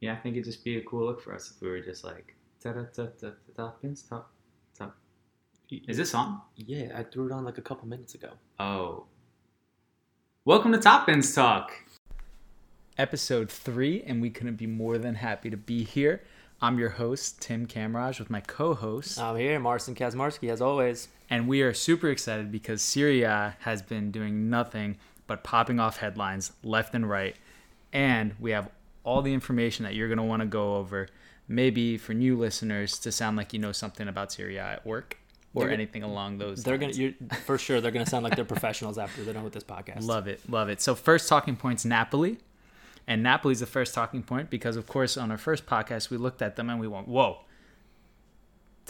Yeah, I think it'd just be a cool look for us if we were just like ta da ta ta top bins top top. Is this on? Yeah, I threw it on like a couple minutes ago. Oh. Welcome to Top Bins Talk. episode three, and we couldn't be more than happy to be here. I'm your host, Tim Kamraj, with my co host, I'm here, Marcin Kazmarski, as always. and we are super excited because Serie A has been doing nothing but popping off headlines left and right. And we have all the information that you're going to want to go over, maybe for new listeners to sound like you know something about Serie A at work or They're- anything along those They're lines. gonna, you're, for sure, they're gonna sound like they're professionals after they're done with this podcast. Love it, love it. So first talking point's Napoli, and Napoli's the first talking point because, of course, on our first podcast we looked at them and we went, "Whoa!"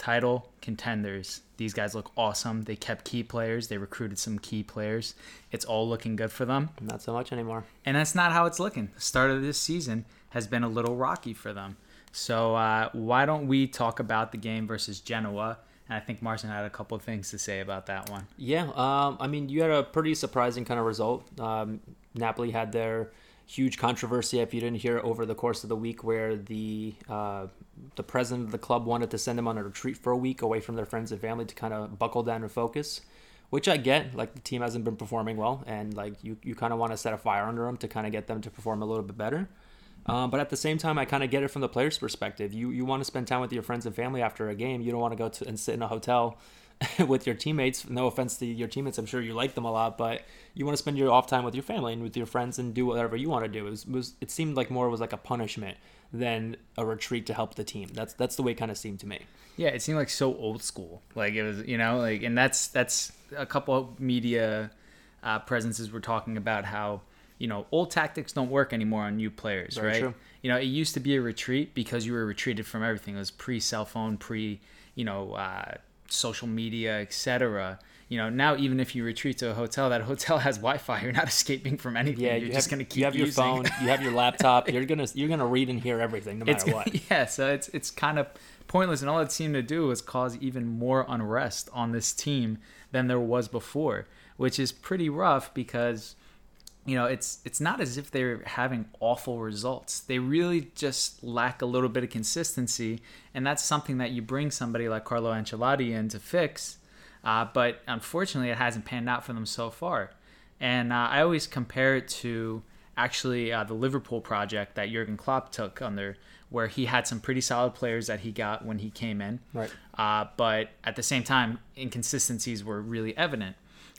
Title contenders. These guys look awesome. They kept key players. They recruited some key players. It's all looking good for them, Not so much anymore. and that's not how it's looking. The start of this season has been a little rocky for them. So uh, why don't we talk about the game versus Genoa? And I think Marcin had a couple of things to say about that one. Yeah, um, I mean, you had a pretty surprising kind of result. Um, Napoli had their huge controversy, if you didn't hear, over the course of the week, where the uh, the president of the club wanted to send them on a retreat for a week away from their friends and family to kind of buckle down and focus. Which I get, like the team hasn't been performing well, and like you, you kind of want to set a fire under them to kind of get them to perform a little bit better. Um, but at the same time, I kind of get it from the player's perspective. You you want to spend time with your friends and family after a game. You don't want to go to and sit in a hotel with your teammates. No offense to your teammates, I'm sure you like them a lot, but you want to spend your off time with your family and with your friends and do whatever you want to do. It was, was it seemed like more was like a punishment than a retreat to help the team. That's that's the way it kind of seemed to me. Yeah, it seemed like so old school. Like it was, you know, like, and that's that's a couple of media uh, presences were talking about how you know old tactics don't work anymore on new players, Very right? true. You know, it used to be a retreat because you were retreated from everything. It was pre cell phone, pre you know uh, social media, etc. You know, now even if you retreat to a hotel, that hotel has Wi-Fi. You're not escaping from anything. Yeah, you're you just have, gonna keep you have your phone, you have your laptop. You're gonna you're gonna read and hear everything no matter what. yeah so it's it's kind of pointless and all it seemed to do was cause even more unrest on this team than there was before which is pretty rough because you know it's it's not as if they're having awful results they really just lack a little bit of consistency and that's something that you bring somebody like carlo ancelotti in to fix uh, but unfortunately it hasn't panned out for them so far and uh, i always compare it to actually uh, the liverpool project that jurgen klopp took under where he had some pretty solid players that he got when he came in Right. uh, but at the same time, inconsistencies were really evident.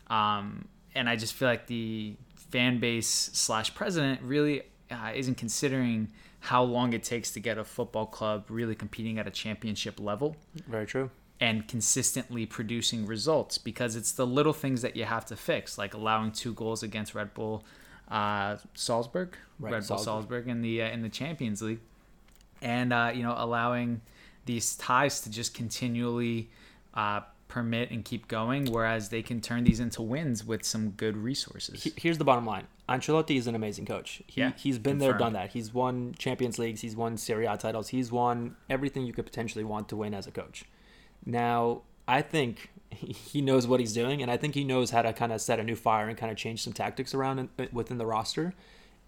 Um, and I just feel like the fan base slash president really uh, isn't considering how long it takes to get a football club really competing at a championship level Very true. And consistently producing results because it's the little things that you have to fix, like allowing two goals against Red Bull uh, Salzburg, Right, Red Bull Salzburg. Salzburg in the uh, in the Champions League, and uh, you know allowing these ties to just continually uh, permit and keep going, whereas they can turn these into wins with some good resources. Here's the bottom line. Ancelotti is an amazing coach. He, Yeah, he's been there, done that. He's won Champions Leagues. He's won Serie A titles. He's won everything you could potentially want to win as a coach. Now, I think he knows what he's doing, and I think he knows how to kind of set a new fire and kind of change some tactics around in, uh, within the roster,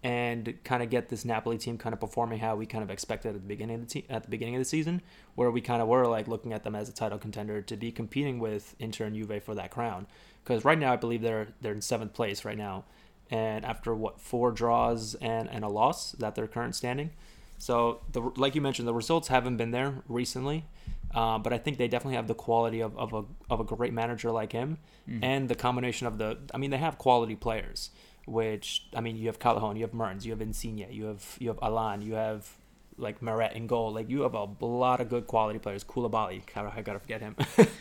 and kind of get this Napoli team kind of performing how we kind of expected at the beginning of the te- at the beginning of the season, where we kind of were like looking at them as a title contender to be competing with Inter and Juve for that crown. Because right now, I believe they're they're in seventh place right now, and after what four draws and and a loss, that their current standing. So the like you mentioned, the results haven't been there recently, uh, but I think they definitely have the quality of, of a of a great manager like him, and the combination of the. I mean, they have quality players. Which I mean, you have Callejon, you have Mertens, you have Insigne, you have you have Allan, you have like Meret in goal. Like you have a lot of good quality players. Koulibaly, I gotta forget him.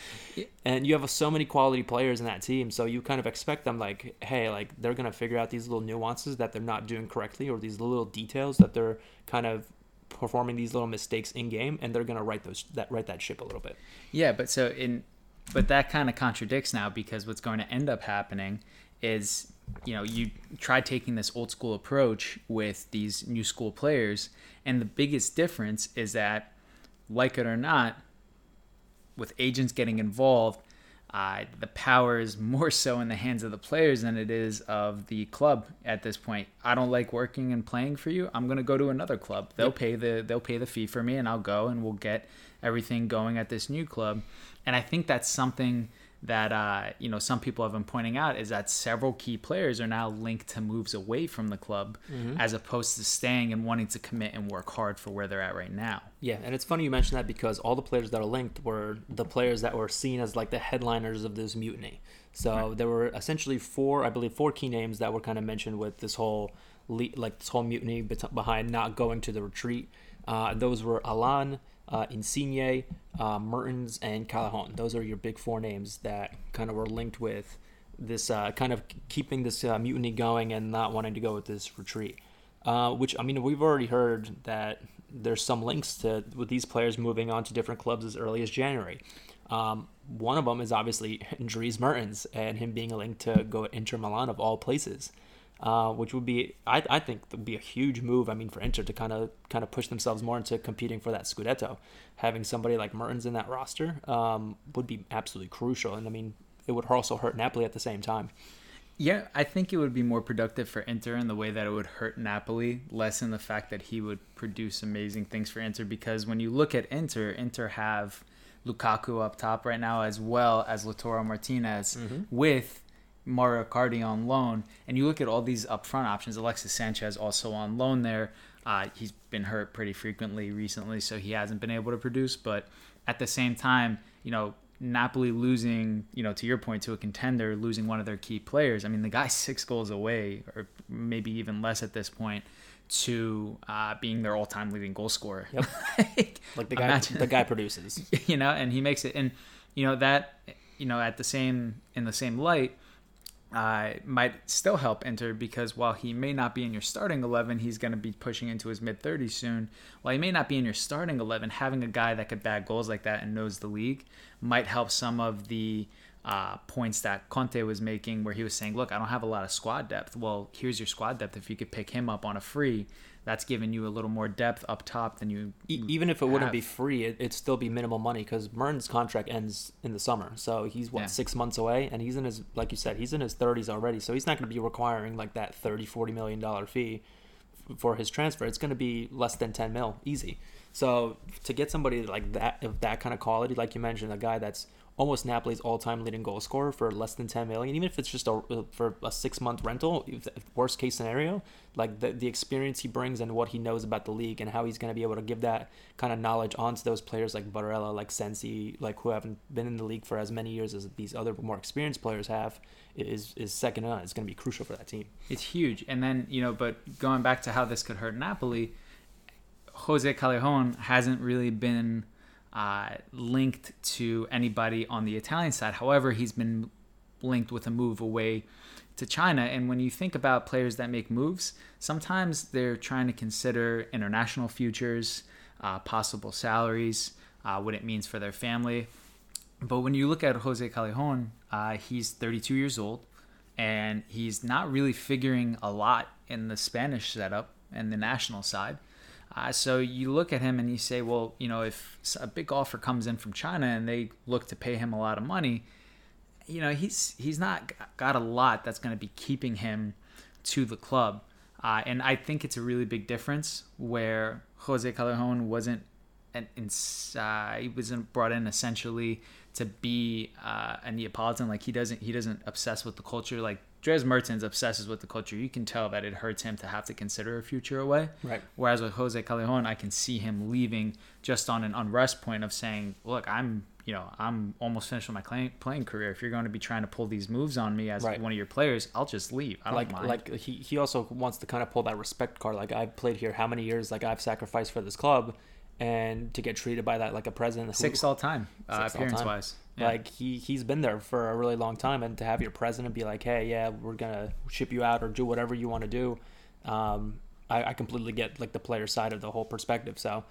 and you have so many quality players in that team, so you kind of expect them like, hey, like they're gonna figure out these little nuances that they're not doing correctly, or these little details that they're kind of performing these little mistakes in game, and they're gonna write those that write that ship a little bit. Yeah, but so in but that kind of contradicts now because what's going to end up happening is you know you try taking this old school approach with these new school players and the biggest difference is that like it or not with agents getting involved uh, the power is more so in the hands of the players than it is of the club at this point. I don't like working and playing for you. I'm gonna go to another club. They'll pay the they'll pay the fee for me, and I'll go and we'll get everything going at this new club. And I think that's something that uh, you know some people have been pointing out is that several key players are now linked to moves away from the club as opposed to staying and wanting to commit and work hard for where they're at right now. Yeah, and it's funny you mention that because all the players that are linked were the players that were seen as like the headliners of this mutiny. So there were essentially four, I believe, four key names that were kind of mentioned with this whole like this whole mutiny behind not going to the retreat. Uh, those were Allan, uh, Insigne, uh, Mertens, and Callejon. Those are your big four names that kind of were linked with this uh, kind of keeping this uh, mutiny going and not wanting to go with this retreat. Uh, which I mean, we've already heard that there's some links to with these players moving on to different clubs as early as January. Um, one of them is obviously Dries Mertens and him being linked to go Inter Milan of all places, uh, which would be I, I think would be a huge move. I mean, for Inter to kind of kind of push themselves more into competing for that Scudetto, having somebody like Mertens in that roster um, would be absolutely crucial. And I mean, it would also hurt Napoli at the same time. Yeah, I think it would be more productive for Inter in the way that it would hurt Napoli, less in the fact that he would produce amazing things for Inter. Because when you look at Inter, Inter have Lukaku up top right now, as well as Lautaro Martinez, with Mauro Icardi on loan. And you look at all these upfront options. Alexis Sanchez also on loan there. Uh, he's been hurt pretty frequently recently, so he hasn't been able to produce. But at the same time, you know, Napoli losing, you know, to your point, to a contender, losing one of their key players. I mean, the guy's six goals away, or maybe even less at this point, to uh, being their all-time leading goal scorer. Yep. like, Like the guy, imagine- the guy produces. you know, and he makes it, and you know that, you know, at the same in the same light, uh, might still help Inter because while he may not be in your starting eleven, he's going to be pushing into his mid thirties soon. While he may not be in your starting eleven, having a guy that could bag goals like that and knows the league might help some of the. Uh, points that Conte was making, where he was saying, "Look, I don't have a lot of squad depth. Well, here's your squad depth. If you could pick him up on a free, that's giving you a little more depth up top than you E- even if it wouldn't be free, it, it'd still be minimal money because Mertens' contract ends in the summer. So he's what Yeah. six months away, and he's in his like you said, he's in his thirties already. So he's not going to be requiring like that 30 40 million dollar fee f- for his transfer. It's going to be less than ten mil, easy. So to get somebody like that of that kind of quality, like you mentioned, a guy that's almost Napoli's all-time leading goal scorer for less than 10 million, even if it's just a, for a six-month rental, worst case scenario, like the, the experience he brings and what he knows about the league and how he's going to be able to give that kind of knowledge onto those players like Barella, like Sensi, like who haven't been in the league for as many years as these other more experienced players have, is is second to none. It's going to be crucial for that team. It's huge. And then, you know, but going back to how this could hurt Napoli, Jose Callejon hasn't really been uh, linked to anybody on the Italian side. However, he's been linked with a move away to China. And when you think about players that make moves, sometimes they're trying to consider international futures, uh, possible salaries, uh, what it means for their family. But when you look at Jose Callejon, uh, he's 32 years old and he's not really figuring a lot in the Spanish setup and the national side. Uh, so you look at him and you say, well, you know, if a big offer comes in from China and they look to pay him a lot of money, you know, he's he's not got a lot that's going to be keeping him to the club. Uh, and I think it's a really big difference where Jose Callejon wasn't an, ins- uh, he wasn't brought in essentially to be uh, a Neapolitan. Like he doesn't he doesn't obsess with the culture. Like Dries Mertens obsesses with the culture. You can tell that it hurts him to have to consider a future away. Right. Whereas with Jose Callejon, I can see him leaving just on an unrest point of saying, "Look, I'm you know I'm almost finished with my playing, playing career. If you're going to be trying to pull these moves on me as Right. one of your players, I'll just leave. I don't like mind." like he, he also wants to kind of pull that respect card like i've played here how many years like i've sacrificed for this club and to get treated by that like a president who- six all time uh, Six all time. wise. like he he's been there for a really long time and to have your president be like hey yeah we're gonna ship you out or do whatever you want to do um, I, I completely get like the player side of the whole perspective so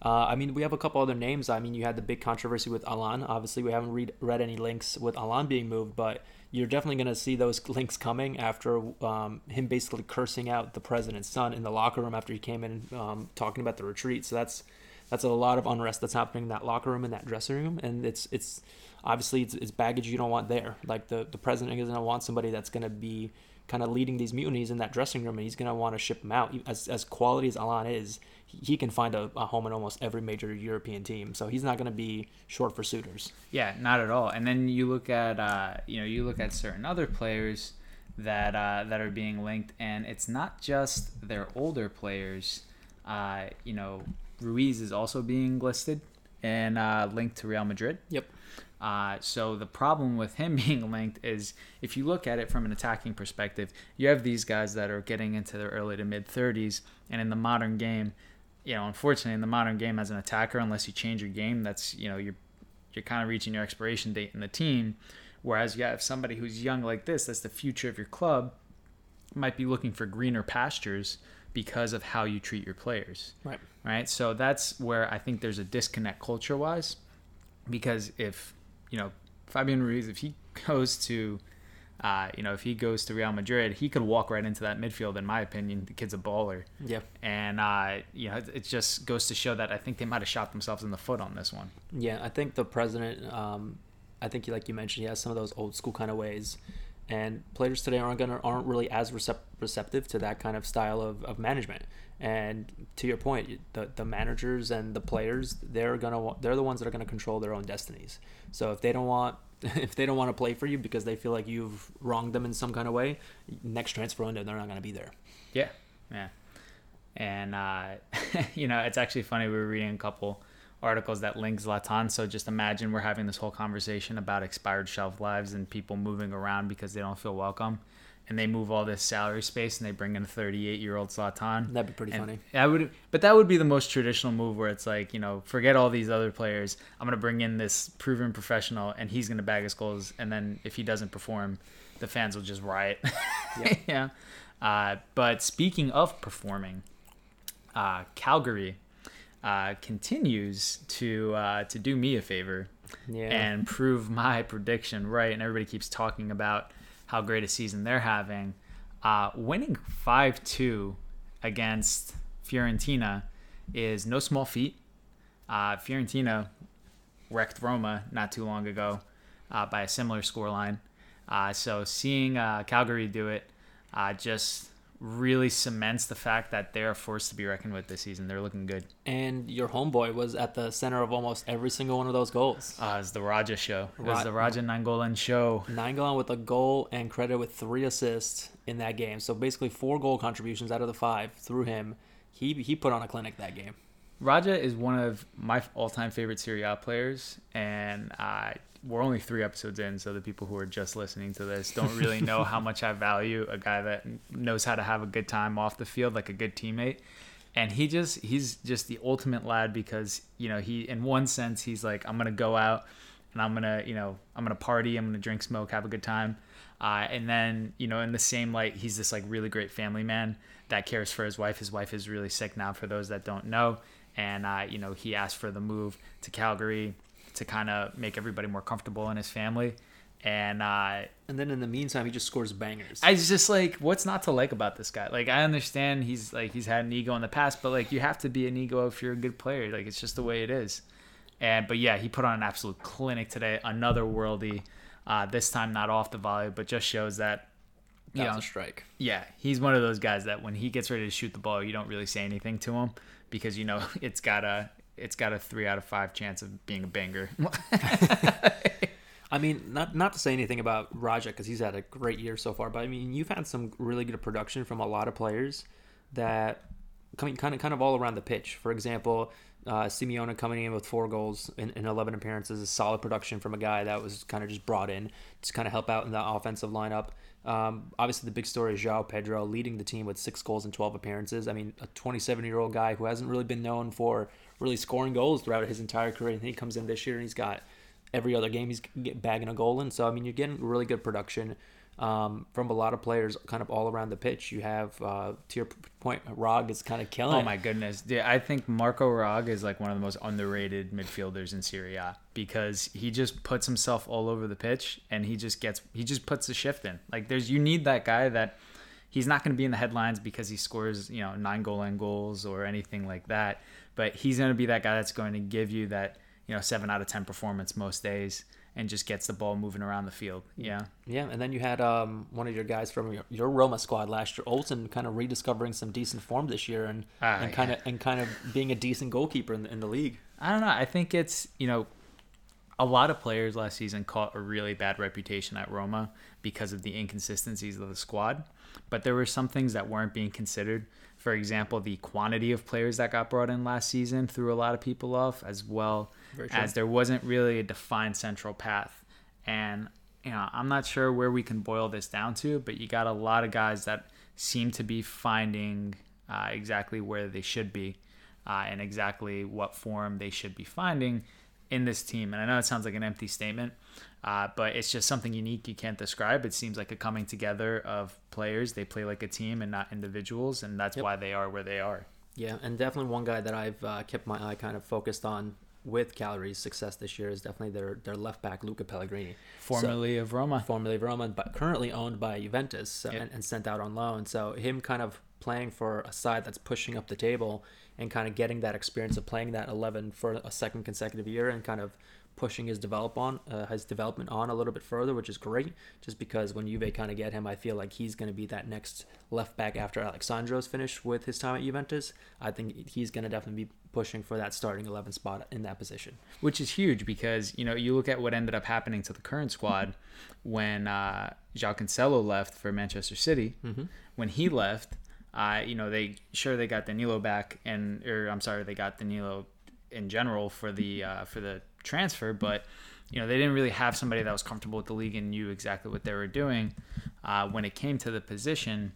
uh, I mean, we have a couple other names. I mean, you had the big controversy with Allan. Obviously, we haven't read read any links with Allan being moved, but you're definitely going to see those links coming after um, him basically cursing out the president's son in the locker room after he came in um, talking about the retreat. So that's that's a lot of unrest that's happening in that locker room and that dressing room, and it's it's obviously it's, it's baggage you don't want there. Like the the president is gonna want somebody that's gonna be kind of leading these mutinies in that dressing room, and he's gonna want to ship them out. As as quality as Allan is, he can find a, a, home in almost every major European team. So he's not going to be short for suitors. Yeah, not at all. And then you look at uh, you know you look at certain other players that uh, that are being linked, and it's not just their older players. Uh, you know, Ruiz is also being listed and uh, linked to Real Madrid. Yep. Uh, so the problem with him being linked is if you look at it from an attacking perspective, you have these guys that are getting into their early to mid 30s, and in the modern game, you know, unfortunately, in the modern game as an attacker, unless you change your game, that's you know you're you're kind of reaching your expiration date in the team. Whereas you have somebody who's young like this, that's the future of your club, might be looking for greener pastures because of how you treat your players. Right. Right. So that's where I think there's a disconnect culture wise, because if you know Fabian Ruiz, if he goes to uh, you know, if he goes to Real Madrid, he could walk right into that midfield. In my opinion, the kid's a baller. Yeah. And uh, you know, it just goes to show that I think they might have shot themselves in the foot on this one. Yeah, I think the president, um, I think like you mentioned, he has some of those old school kind of ways, and players today aren't gonna aren't really as recep- receptive to that kind of style of, of management. And to your point, the the managers and the players, they're gonna they're the ones that are gonna control their own destinies. So if they don't want if they don't want to play for you because they feel like you've wronged them in some kind of way, next transfer window they're not to be there. Yeah, yeah, and uh, you know it's actually funny. We were reading a couple articles that link Zlatan. So just imagine we're having this whole conversation about expired shelf lives and people moving around because they don't feel welcome and they move all this salary space and they bring in a 38 year old Zlatan. That'd be pretty and funny. I would, but that would be the most traditional move where it's like, you know, forget all these other players. I'm gonna bring in this proven professional, and he's gonna bag his goals. And then if he doesn't perform, the fans will just riot. Yeah. yeah. Uh, but speaking of performing, uh, Calgary uh, continues to uh, to do me a favor yeah. and prove my prediction right. And everybody keeps talking about how great a season they're having. Uh, winning 5 2 against Fiorentina is no small feat. Uh, Fiorentina wrecked Roma not too long ago uh, by a similar scoreline. Uh, so seeing uh, Cagliari do it uh, just really cements the fact that they're a force to be reckoned with this season. They're looking good. And your homeboy was at the center of almost every single one of those goals. Uh, it's the Radja show. It was Ra- the Radja Nainggolan show. Nainggolan with a goal and credit with three assists in that game. So basically four goal contributions out of the five through him. He he put on a clinic that game. Radja is one of my all-time favorite Serie A players, and uh, we're only three episodes in, so the people who are just listening to this don't really know how much I value a guy that knows how to have a good time off the field, like a good teammate. And he just he's just the ultimate lad because you know he in one sense he's like I'm gonna go out and I'm gonna you know I'm gonna party, I'm gonna drink, smoke, have a good time. Uh, and then you know in the same light he's this like really great family man that cares for his wife. His wife is really sick now for those that don't know, and uh, you know he asked for the move to Cagliari to kind of make everybody more comfortable in his family. And uh, And then in the meantime, he just scores bangers. I was just like, what's not to like about this guy? Like, I understand he's like he's had an ego in the past, but like you have to be an ego if you're a good player. Like it's just the way it is. And but yeah, he put on an absolute clinic today. Another worldy. Uh, this time not off the volley, but just shows that. that know, a strike. yeah, he's one of those guys that when he gets ready to shoot the ball, you don't really say anything to him because you know it's got a it's got a three out of five chance of being a banger. I mean, not not to say anything about Radja because he's had a great year so far, but I mean, you've had some really good production from a lot of players that coming kind of kind of all around the pitch. For example, uh, Simeone coming in with four goals in, in 11 appearances is solid production from a guy that was kind of just brought in to kind of help out in the offensive lineup. Um, obviously, the big story is João Pedro leading the team with six goals in 12 appearances. I mean, a 27 year old guy who hasn't really been known for really scoring goals throughout his entire career. And he comes in this year and he's got every other game he's bagging a goal in. So I mean, you're getting really good production um, from a lot of players, kind of all around the pitch. You have uh, to your point, Rog is kind of killing. Oh my goodness. Yeah, I think Marko Rog is like one of the most underrated midfielders in Serie A because he just puts himself all over the pitch and he just gets he just puts the shift in. Like there's you need that guy that he's not going to be in the headlines because he scores, you know, nine goal and goals or anything like that. But he's going to be that guy that's going to give you that, you know, seven out of 10 performance most days and just gets the ball moving around the field. Yeah. Yeah, and then you had um, one of your guys from your, your Roma squad last year, Olsen, kind of rediscovering some decent form this year and, Ah, and kind of and kind of being a decent goalkeeper in, in the league. I don't know. I think it's, you know, a lot of players last season caught a really bad reputation at Roma because of the inconsistencies of the squad. But there were some things that weren't being considered. For example, the quantity of players that got brought in last season threw a lot of people off, as well as there wasn't really a defined central path. And, you know, I'm not sure where we can boil this down to, but you got a lot of guys that seem to be finding uh, exactly where they should be uh, and exactly what form they should be finding in this team. And I know it sounds like an empty statement, uh, but it's just something unique you can't describe. It seems like a coming together of players. They play like a team and not individuals, and that's Yep. why they are where they are. Yeah, and definitely one guy that I've uh, kept my eye kind of focused on with Cagliari's success this year is definitely their their left back Luca Pellegrini, Formerly of Roma. formerly of Roma, but currently owned by Juventus so, Yep. and, and sent out on loan. So him kind of playing for a side that's pushing up the table and kind of getting that experience of playing that 11 for a second consecutive year and kind of pushing his develop on uh, his development on a little bit further, which is great. Just because when Juve kind of get him, I feel like he's going to be that next left back after Alex Sandro's finished with his time at Juventus. I think he's going to definitely be pushing for that starting 11 spot in that position. which is huge because you know you look at what ended up happening to the current squad when uh, João Cancelo left for Manchester City. When he left, uh, you know they sure they got Danilo back, and or I'm sorry, they got Danilo in general for the uh, for the transfer, but you know they didn't really have somebody that was comfortable with the league and knew exactly what they were doing uh, when it came to the position.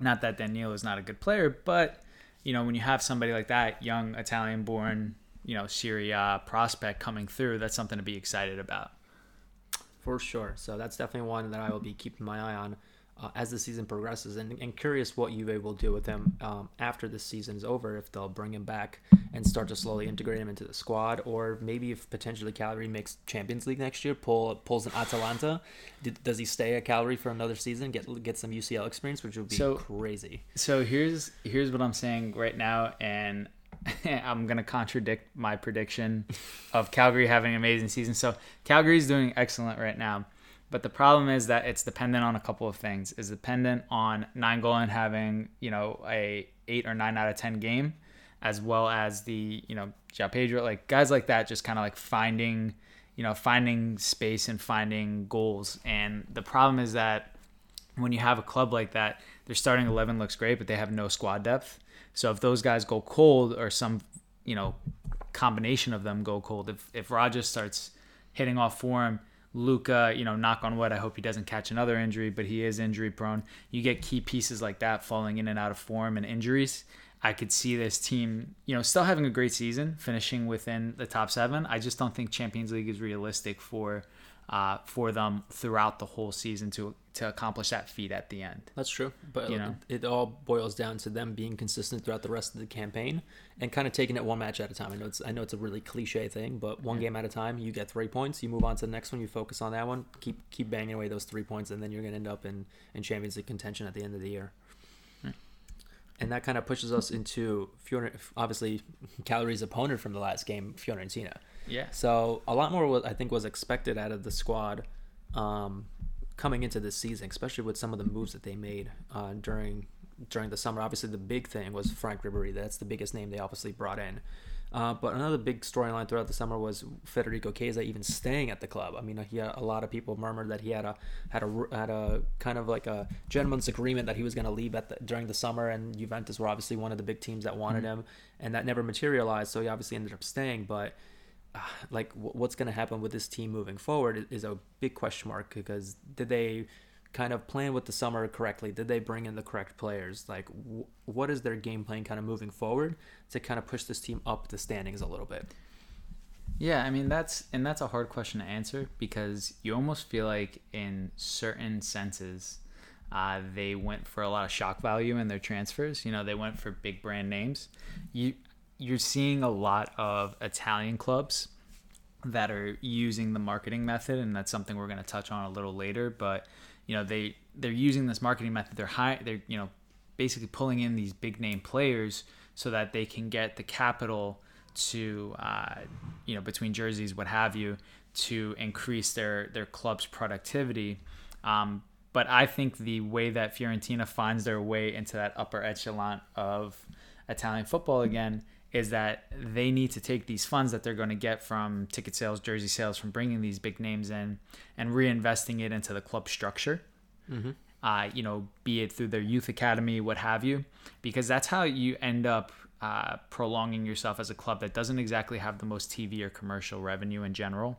Not that Danilo is not a good player, but you know when you have somebody like that, young Italian-born, you know Serie A prospect coming through, that's something to be excited about. For sure. So that's definitely one that I will be keeping my eye on uh, as the season progresses, and, and curious what Juve will do with him um, after this season is over. If they'll bring him back and start to slowly integrate him into the squad, or maybe if potentially Cagliari makes Champions League next year, pull pulls an Atalanta, did, does he stay at Cagliari for another season, get get some UCL experience, which would be So- crazy. So here's here's what I'm saying right now, and I'm gonna contradict my prediction of Cagliari having an amazing season. So Cagliari's doing excellent right now, but the problem is that it's dependent on a couple of things. It's dependent on Nainggolan having you know a eight or nine out of ten game, as well as the you know João Pedro like guys like that just kind of like finding you know finding space and finding goals. And the problem is that when you have a club like that, their starting 11 looks great, but they have no squad depth. So if those guys go cold or some, you know, combination of them go cold, if, if Rogers starts hitting off form, Luca, you know, knock on wood, I hope he doesn't catch another injury, but he is injury prone. You get key pieces like that falling in and out of form and injuries. I could see this team, you know, still having a great season, finishing within the top seven. I just don't think Champions League is realistic for uh, for them throughout the whole season to to accomplish that feat at the end. That's true, but You know? it, it all boils down to them being consistent throughout the rest of the campaign and kind of taking it one match at a time. I know it's I know it's a really cliche thing, but one game at a time. You get three points, you move on to the next one, you focus on that one, keep keep banging away those three points, and then you're gonna end up in in Champions League contention at the end of the year. And that kind of pushes us into Fiore, obviously Cagliari's opponent from the last game, Fiorentina. Yeah. So a lot more, was, I think, was expected out of the squad um, coming into this season, especially with some of the moves that they made uh, during during the summer. Obviously, the big thing was Frank Ribery. That's the biggest name they obviously brought in. Uh, but another big storyline throughout the summer was Federico Chiesa even staying at the club. I mean, he had, a lot of people murmured that he had a had a had a kind of like a gentleman's agreement that he was going to leave at the, during the summer, and Juventus were obviously one of the big teams that wanted him, and that never materialized. So he obviously ended up staying, but like what's going to happen with this team moving forward is- a big question mark because did they kind of plan with the summer correctly did they bring in the correct players like what is their game plan kind of moving forward to kind of push this team up the standings a little bit Yeah, I mean that's and that's a hard question to answer because you almost feel like in certain senses uh, they went for a lot of shock value in their transfers. You know, they went for big brand names. You you're seeing a lot of Italian clubs that are using the marketing method, and that's something we're going to touch on a little later. But you know they they're using this marketing method. They're high. They're you know basically pulling in these big name players so that they can get the capital to uh, you know between jerseys, what have you, to increase their their club's productivity. Um, but I think the way that Fiorentina finds their way into that upper echelon of Italian football again is that they need to take these funds that they're going to get from ticket sales, jersey sales, from bringing these big names in, and reinvesting it into the club structure. Mm-hmm. Uh, you know, be it through their youth academy, what have you, because that's how you end up uh, prolonging yourself as a club that doesn't exactly have the most TV or commercial revenue in general,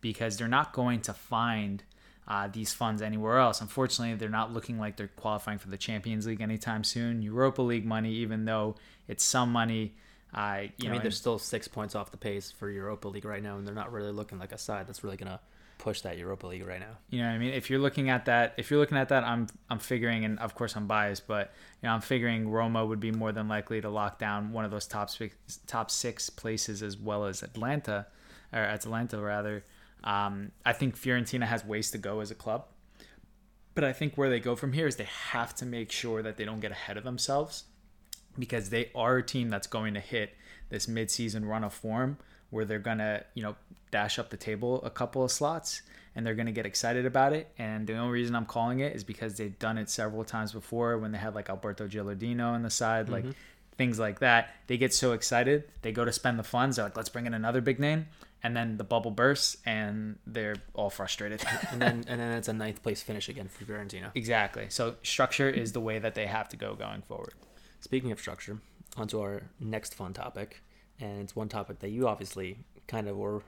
because they're not going to find uh, these funds anywhere else. Unfortunately, they're not looking like they're qualifying for the Champions League anytime soon. Europa League money, even though it's some money. Uh, you I know, mean, they're still six points off the pace for Europa League right now, and they're not really looking like a side that's really gonna push that Europa League right now. You know what I mean? If you're looking at that, if you're looking at that, I'm I'm figuring, and of course I'm biased, but you know I'm figuring Roma would be more than likely to lock down one of those top six, top six places as well as Atlanta, or Atlanta rather. Um, I think Fiorentina has ways to go as a club, but I think where they go from here is they have to make sure that they don't get ahead of themselves, because they are a team that's going to hit this mid-season run of form where they're gonna you know dash up the table a couple of slots and they're gonna get excited about it. And the only reason I'm calling it is because they've done it several times before when they had like Alberto Gilardino on the side, like mm-hmm. things like that. They get so excited, they go to spend the funds. They're like, let's bring in another big name, and then the bubble bursts and they're all frustrated. And then and then it's a ninth place finish again for Fiorentina. exactly. So structure is the way that they have to go going forward. Speaking of structure, onto our next fun topic, and it's one topic that you obviously kind of were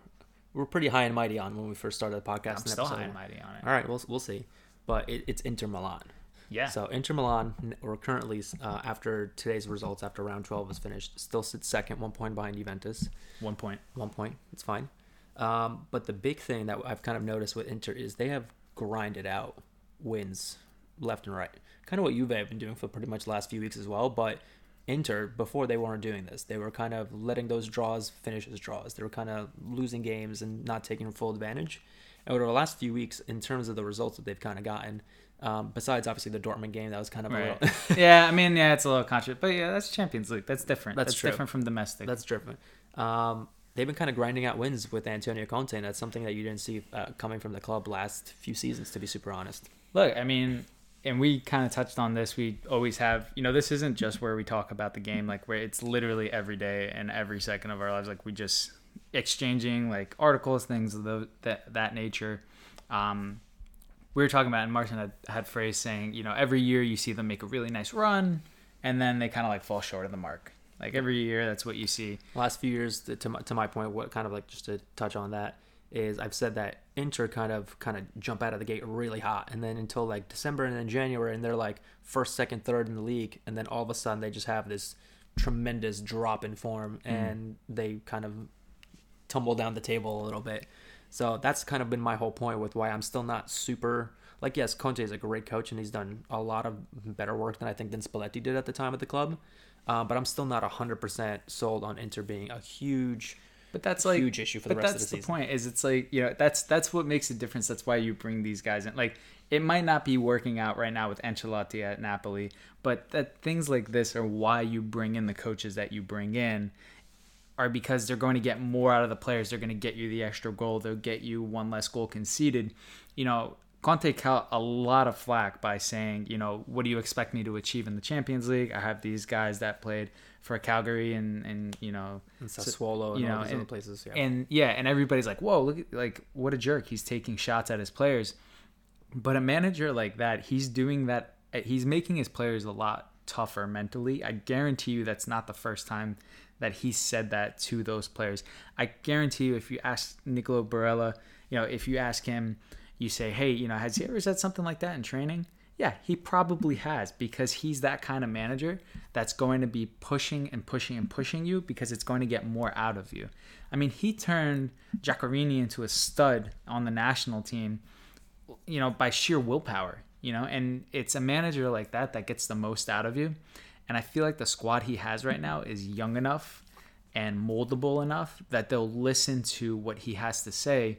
were pretty high and mighty on when we first started the podcast. I'm still episode. high and mighty on it. All right, we'll we'll see, but it, it's Inter Milan. Yeah. So Inter Milan, we're currently uh, after today's results, after round twelve is finished, still sits second, one point behind Juventus. One point. One point, it's fine. Um, but the big thing that I've kind of noticed with Inter is they have grinded out wins left and right. Kind of what Juve have been doing for pretty much the last few weeks as well. But Inter, before they weren't doing this, they were kind of letting those draws finish as draws. They were kind of losing games and not taking full advantage. And over the last few weeks, in terms of the results that they've kind of gotten, um, besides obviously the Dortmund game, that was kind of a little. yeah, I mean, yeah, it's a little controversial, but yeah, that's Champions League. That's different. That's That's, different from domestic. That's different. Um, they've been kind of grinding out wins with Antonio Conte, and that's something that you didn't see uh, coming from the club last few seasons, to be super honest. Look, I mean, and we kind of touched on this. We always have, you know, this isn't just where we talk about the game, like where it's literally every day and every second of our lives. Like we just exchanging like articles, things of the, that that nature. Um, we were talking about, and Marcin had had phrase saying, you know, every year you see them make a really nice run, and then they kind of like fall short of the mark. Like every year, that's what you see. last few years to, to my, to my point what kind of like just to touch on that is i've said that inter kind of kind of jump out of the gate really hot. And then until like december and then january and they're like first second third in the league. And then all of a sudden they just have this tremendous drop in form and they kind of tumble down the table a little bit. So that's kind of been my whole point with why i'm still not super like yes conte is a great coach and he's done a lot of better work than i think than spalletti did at the time at the club. Uh, but i'm still not 100% sold on inter being a huge But that's like huge issue for the rest of the season. that's the point. Is it's like you know that's that's what makes a difference. That's why you bring these guys in. Like it might not be working out right now with Ancelotti at Napoli, but that things like this are why you bring in the coaches that you bring in. Are because they're going to get more out of the players. They're going to get you the extra goal. They'll get you one less goal conceded. You know, Conte caught a lot of flack by saying, you know, what do you expect me to achieve in the Champions League? I have these guys that played for Cagliari and and you know and Sassuolo and you all know, these and- other places. Yeah. and yeah, and everybody's like, "Whoa, look at like what a jerk! He's taking shots at his players." But a manager like that, he's doing that. Eh, he's making his players a lot tougher mentally. I guarantee you, that's not the first time that he said that to those players. I guarantee you, if you ask Nicolo Barella, you know, if you ask him, you say, "Hey, you know, has he ever said something like that in training?" Yeah, he probably has because he's that kind of manager that's going to be pushing and pushing and pushing you because it's going to get more out of you. I mean, he turned Giaccherini into a stud on the national team, you know, by sheer willpower, you know, and it's a manager like that that gets the most out of you. And I feel like the squad he has right now is young enough and moldable enough that they'll listen to what he has to say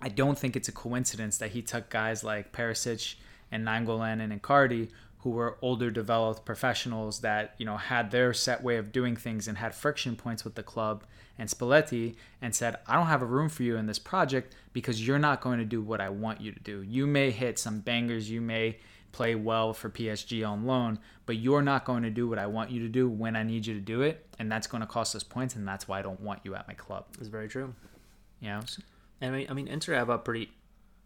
I don't think it's a coincidence that he took guys like Perisic and Nainggolan and Icardi, who were older, developed professionals that you know had their set way of doing things and had friction points with the club and Spalletti, and said, "I don't have a room for you in this project because you're not going to do what I want you to do. You may hit some bangers, you may." play well for PSG on loan, but you're not going to do what I want you to do when I need you to do it, and that's going to cost us points, and that's why I don't want you at my club. It's very true. You know, And I mean, I mean, Inter have a pretty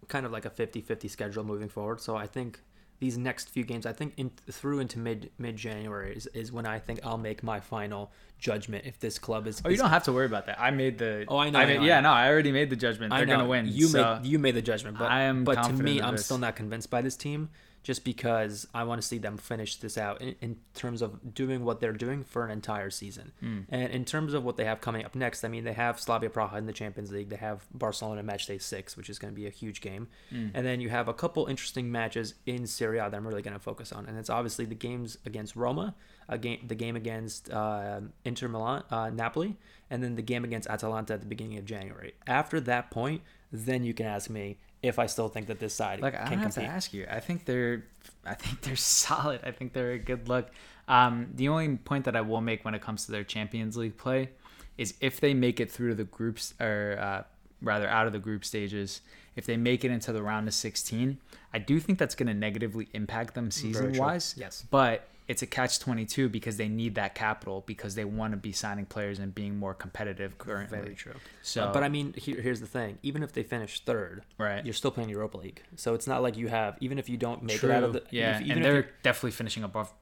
kind of like a 50-50 schedule moving forward. So I think these next few games, I think in, through into mid mid January is, is when I think I'll make my final judgment if this club is. Oh, you is- don't have to worry about that. I made the. Oh, I know, I made- know, I yeah, know. no, I already made the judgment. They're gonna win. You so- made you made the judgment, but I am But to me, I'm this. still not convinced by this team, just because I want to see them finish this out in, in terms of doing what they're doing for an entire season, Mm. and in terms of what they have coming up next. I mean, they have Slavia Praha in the Champions League. They have Barcelona in match day six, which is going to be a huge game, Mm. and then you have a couple interesting matches in Serie A that I'm really going to focus on, and it's obviously the games against Roma, a game, the game against uh, Inter Milan, uh, Napoli, and then the game against Atalanta at the beginning of January. After that point, then you can ask me if I still think that this side Like I don't have compete. to ask you. I think they're, I think they're solid. I think they're a good look. Um, the only point that I will make when it comes to their Champions League play is if they make it through to the groups, or uh, rather out of the group stages, if they make it into the round of 16, I do think that's going to negatively impact them season wise. Yes. But it's a catch 22 because they need that capital because they want to be signing players and being more competitive currently. Very true. So, Uh, but I mean, here, here's the thing: even if they finish third, Right. you're still playing Europa League. So it's not like you have, even if you don't make True. it out of the, yeah, if, even and they're definitely finishing above,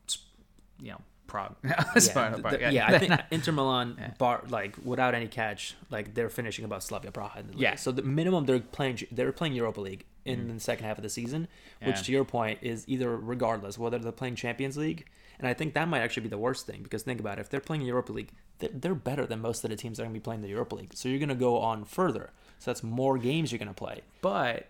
you know, Prague. yeah, Prague, th- yeah, I think Inter Milan, Yeah. bar like without any catch, like they're finishing above Slavia Praha. In the. Yeah. So the minimum they're playing, they're playing Europa League in Mm. the second half of the season, which Yeah. to your point is either regardless whether they're playing Champions League, and I think that might actually be the worst thing because think about it, if they're playing Europa League, they're, better than most of the teams that are going to be playing the Europa League. So you're going to go on further. So that's more games you're going to play. But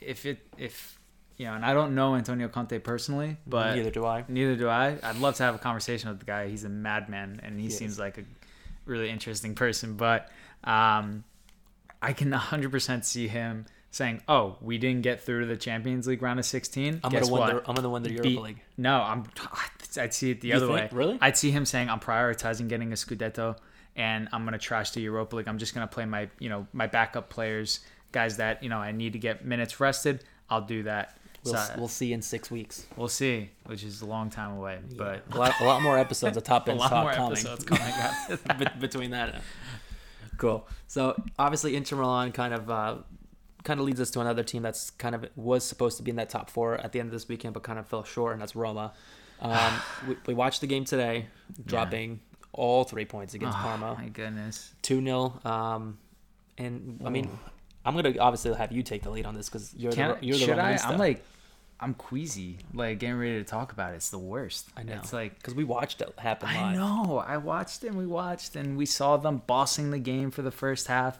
if it if you know, and I don't know Antonio Conte personally, but neither do I. neither do I. I'd love to have a conversation with the guy. He's a madman, and he He seems is. like a really interesting person. But um, I can 100% see him saying, "Oh, we didn't get through to the Champions League round of 16. I'm Guess gonna win. what? The, I'm gonna win the Europa Beat- League. No, I'm. I'd see it the You other think? way. Really? I'd see him saying, "I'm prioritizing getting a Scudetto, and I'm gonna trash the Europa League. I'm just gonna play my, you know, my backup players, guys that you know I need to get minutes rested. I'll do that. We'll, so, we'll see in six weeks. we'll see, which is a long time away, but a lot, a lot more episodes of Top a End lot Talk more coming. episodes coming up. Between that. Cool. So obviously Inter Milan kind of uh, kind of leads us to another team that's kind of was supposed to be in that top four at the end of this weekend, but kind of fell short, and that's Roma. Um, we, we watched the game today, dropping all three points against oh, Parma, my goodness. two 0 um, and I mean, I'm gonna obviously have you take the lead on this because you're Can, the you're the should I? I'm like, I'm queasy. Like getting ready to talk about it. It's the worst. I know. It's like because we watched it happen live. I know. I watched and we watched and we saw them bossing the game for the first half,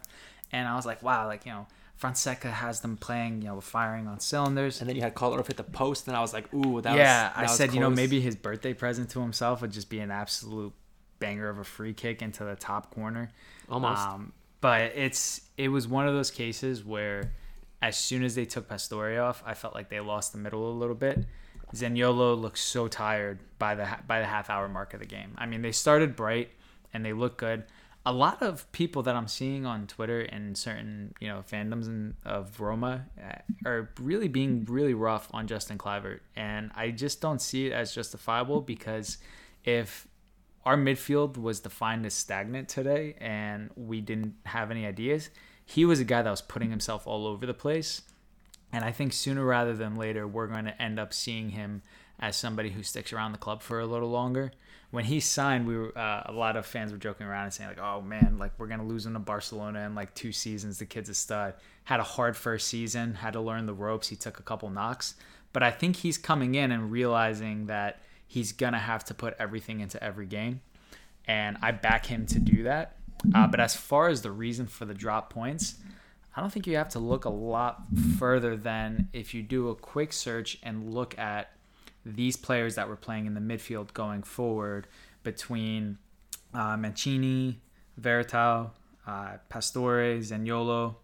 and I was like, wow, like you know, Fonseca has them playing, you know, firing on cylinders. And then you had Kolarov hit the post, and I was like, "Ooh, that yeah, was." I was said, you know, maybe his birthday present to himself would just be an absolute banger of a free kick into the top corner. almost. Um, but it's it was one of those cases where as soon as they took Pastore off, I felt like they lost the middle a little bit. Zaniolo looked so tired by the by the half hour mark of the game. I mean, they started bright and they looked good. A lot of people that I'm seeing on Twitter and certain you know fandoms in, of Roma uh, are really being really rough on Justin Kluivert, and I just don't see it as justifiable because if our midfield was defined as stagnant today and we didn't have any ideas. He was a guy that was putting himself all over the place. And I think sooner rather than later, we're going to end up seeing him as somebody who sticks around the club for a little longer. When he signed, we were uh, a lot of fans were joking around and saying like, "Oh man, like we're gonna lose him to Barcelona in like two seasons. The kid's a stud. Had a hard first season, had to learn the ropes. He took a couple knocks, but I think he's coming in and realizing that he's gonna have to put everything into every game, and I back him to do that. Uh, but as far as the reason for the drop points, I don't think you have to look a lot further than if you do a quick search and look at these players that were playing in the midfield going forward between uh, Mancini, Veretout, uh, Pastore, Zaniolo,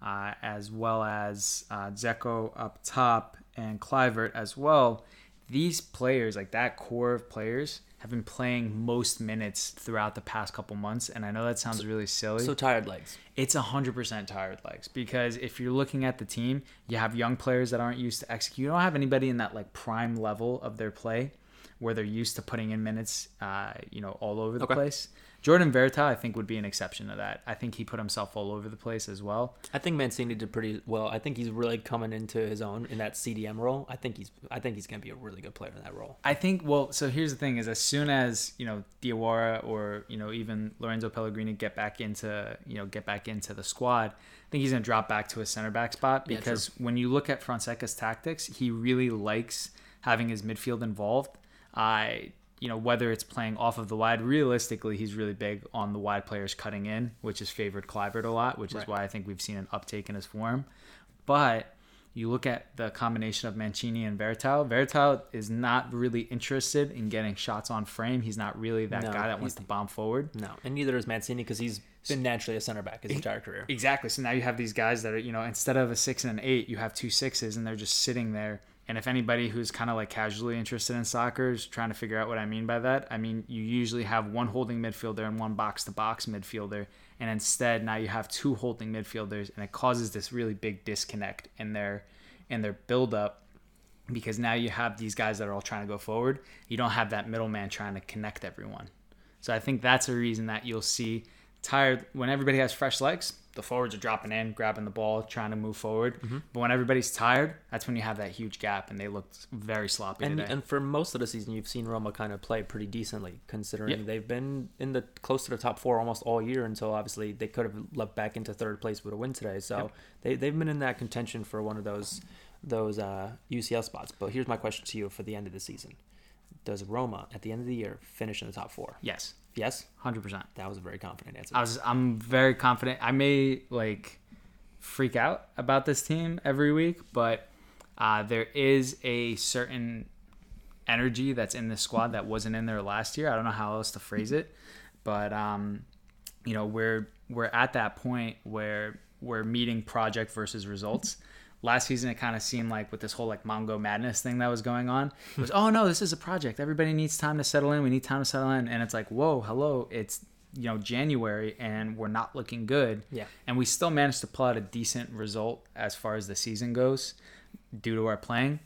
uh, as well as uh, Dzeko up top and Kluivert as well. These players, like that core of players, have been playing most minutes throughout the past couple months. And I know that sounds really silly. So tired legs. it's 100% tired legs because if you're looking at the team, you have young players that aren't used to execute. You don't have anybody in that like prime level of their play where they're used to putting in minutes, uh, you know, all over the Okay. place. Jordan Veretout, I think, would be an exception to that. I think he put himself all over the place as well. I think Mancini did pretty well. I think he's really coming into his own in that CDM role. I think he's I think he's gonna be a really good player in that role. I think well, so here's the thing: is as soon as you know Diawara or you know even Lorenzo Pellegrini get back into you know get back into the squad, I think he's gonna drop back to a center back spot Yeah, because when you look at Fonseca's tactics, he really likes having his midfield involved. I you know whether it's playing off of the wide, realistically, he's really big on the wide players cutting in, which has favored Kluivert a lot, which is why I think we've seen an uptake in his form. But you look at the combination of Mancini and Veretout. Veretout is not really interested in getting shots on frame. He's not really that No, guy that wants to bomb forward. No, and neither is Mancini because he's been naturally a center back his entire career. Exactly. So now you have these guys that are, you know, instead of a six and an eight, you have two sixes, and they're just sitting there. And if anybody who's kind of like casually interested in soccer is trying to figure out what I mean by that, I mean you usually have one holding midfielder and one box to box midfielder, and instead now you have two holding midfielders, and it causes this really big disconnect in their in their build up because now you have these guys that are all trying to go forward. You don't have that middleman trying to connect everyone. So I think that's a reason that you'll see tired when everybody has fresh legs. The forwards are dropping in, grabbing the ball, trying to move forward. Mm-hmm. But when everybody's tired, that's when you have that huge gap, and they looked very sloppy And, today. and for most of the season, you've seen Roma kind of play pretty decently, considering they've been in the close to the top four almost all year until obviously they could have leapt back into third place with a win today. So Yep. they they've been in that contention for one of those those uh, UCL spots. But here's my question to you for the end of the season: Does Roma at the end of the year finish in the top four? yes, Yes, hundred percent. that was a very confident answer. I was I'm very confident. I may like freak out about this team every week, but uh, there is a certain energy that's in this squad that wasn't in there last year. I don't know how else to phrase it, but um, you know we're we're at that point where we're meeting project versus results. Last season, it kind of seemed like with this whole like Mongo madness thing that was going on, it was oh no, this is a project. Everybody needs time to settle in. We need time to settle in, and it's like whoa, hello, it's you know January and we're not looking good. Yeah. and we still managed to pull out a decent result as far as the season goes due to our playing.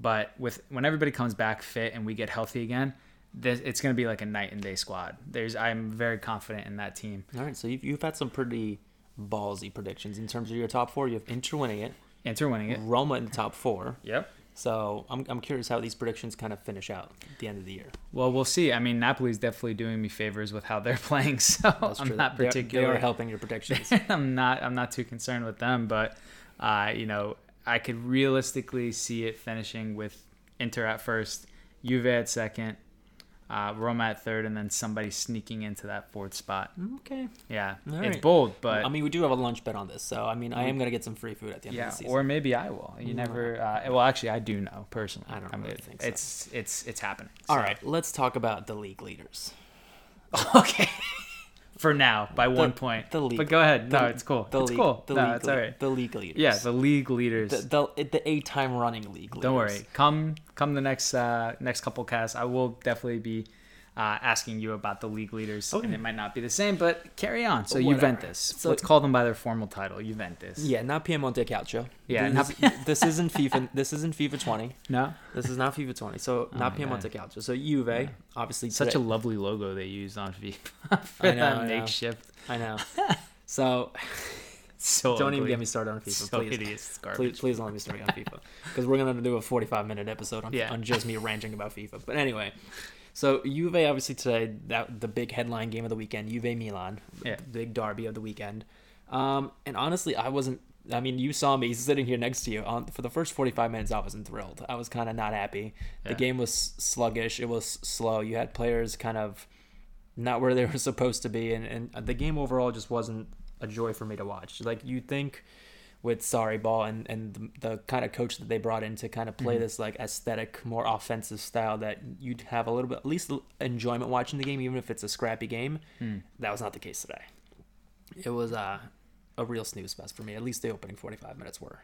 But with when everybody comes back fit and we get healthy again, this, it's going to be like a night and day squad. There's I'm very confident in that team. All right, so you've, you've had some pretty ballsy predictions in terms of your top four. You have Inter winning it, Inter winning it. Roma in the top four. Yep. So I'm, I'm curious how these predictions kind of finish out at the end of the year. Well, we'll see. I mean, Napoli's definitely doing me favors with how they're playing, so I'm not are- They are helping your predictions. I'm not. I'm not too concerned with them, but uh, you know, I could realistically see it finishing with Inter at first, Juve at second, uh, Roma at third, and then somebody sneaking into that fourth spot. okay. Yeah, All it's bold, but I mean, we do have a lunch bet on this, so I mean, I am gonna get some free food at the end yeah, of the season. or maybe I will. You never. Uh, well, actually, I do know personally. I don't mean, really think so. It's it's it's happening. All so. right, let's talk about the league leaders. okay. For now, by one point. the league- But go ahead. the- no, it's cool. The it's league, cool. The no, league, it's all right. The league leaders. Yeah, the league leaders. the the, the eight-time running league leaders. Don't worry. Come come the next uh, next couple casts, I will definitely be uh, asking you about the league leaders, Okay. and it might not be the same, but carry on. So Whatever. Juventus. So- Let's call them by their formal title, Juventus. Yeah, not Piemonte Calcio. Yeah, this, this isn't FIFA. This isn't FIFA 20. No. This is not FIFA 20. So Oh not Piemonte Calcio. So Juve, obviously, Such a lovely logo they used on FIFA for I know, that I know. makeshift. I know. So So don't even get me started on FIFA, So please. hideous. Please, please don't let me start on FIFA because we're gonna do a 45 minute episode on, Yeah. on just me ranting about FIFA. But anyway, so Juve obviously today that the big headline game of the weekend, Juve Milan, Yeah. the big derby of the weekend. Um, and honestly, I wasn't. I mean, you saw me sitting here next to you. On, for the first 45 minutes, I wasn't thrilled. I was kind of not happy. The game was sluggish. It was slow. You had players kind of not where they were supposed to be, and, and the game overall just wasn't a joy for me to watch. Like you think with Sarriball and and the, the kind of coach that they brought in to kind of play Mhm. this like aesthetic, more offensive style that you'd have a little bit at least enjoyment watching the game, even if it's a scrappy game. Hmm. That was not the case today. It was uh, a real snooze fest for me. At least the opening 45 minutes were.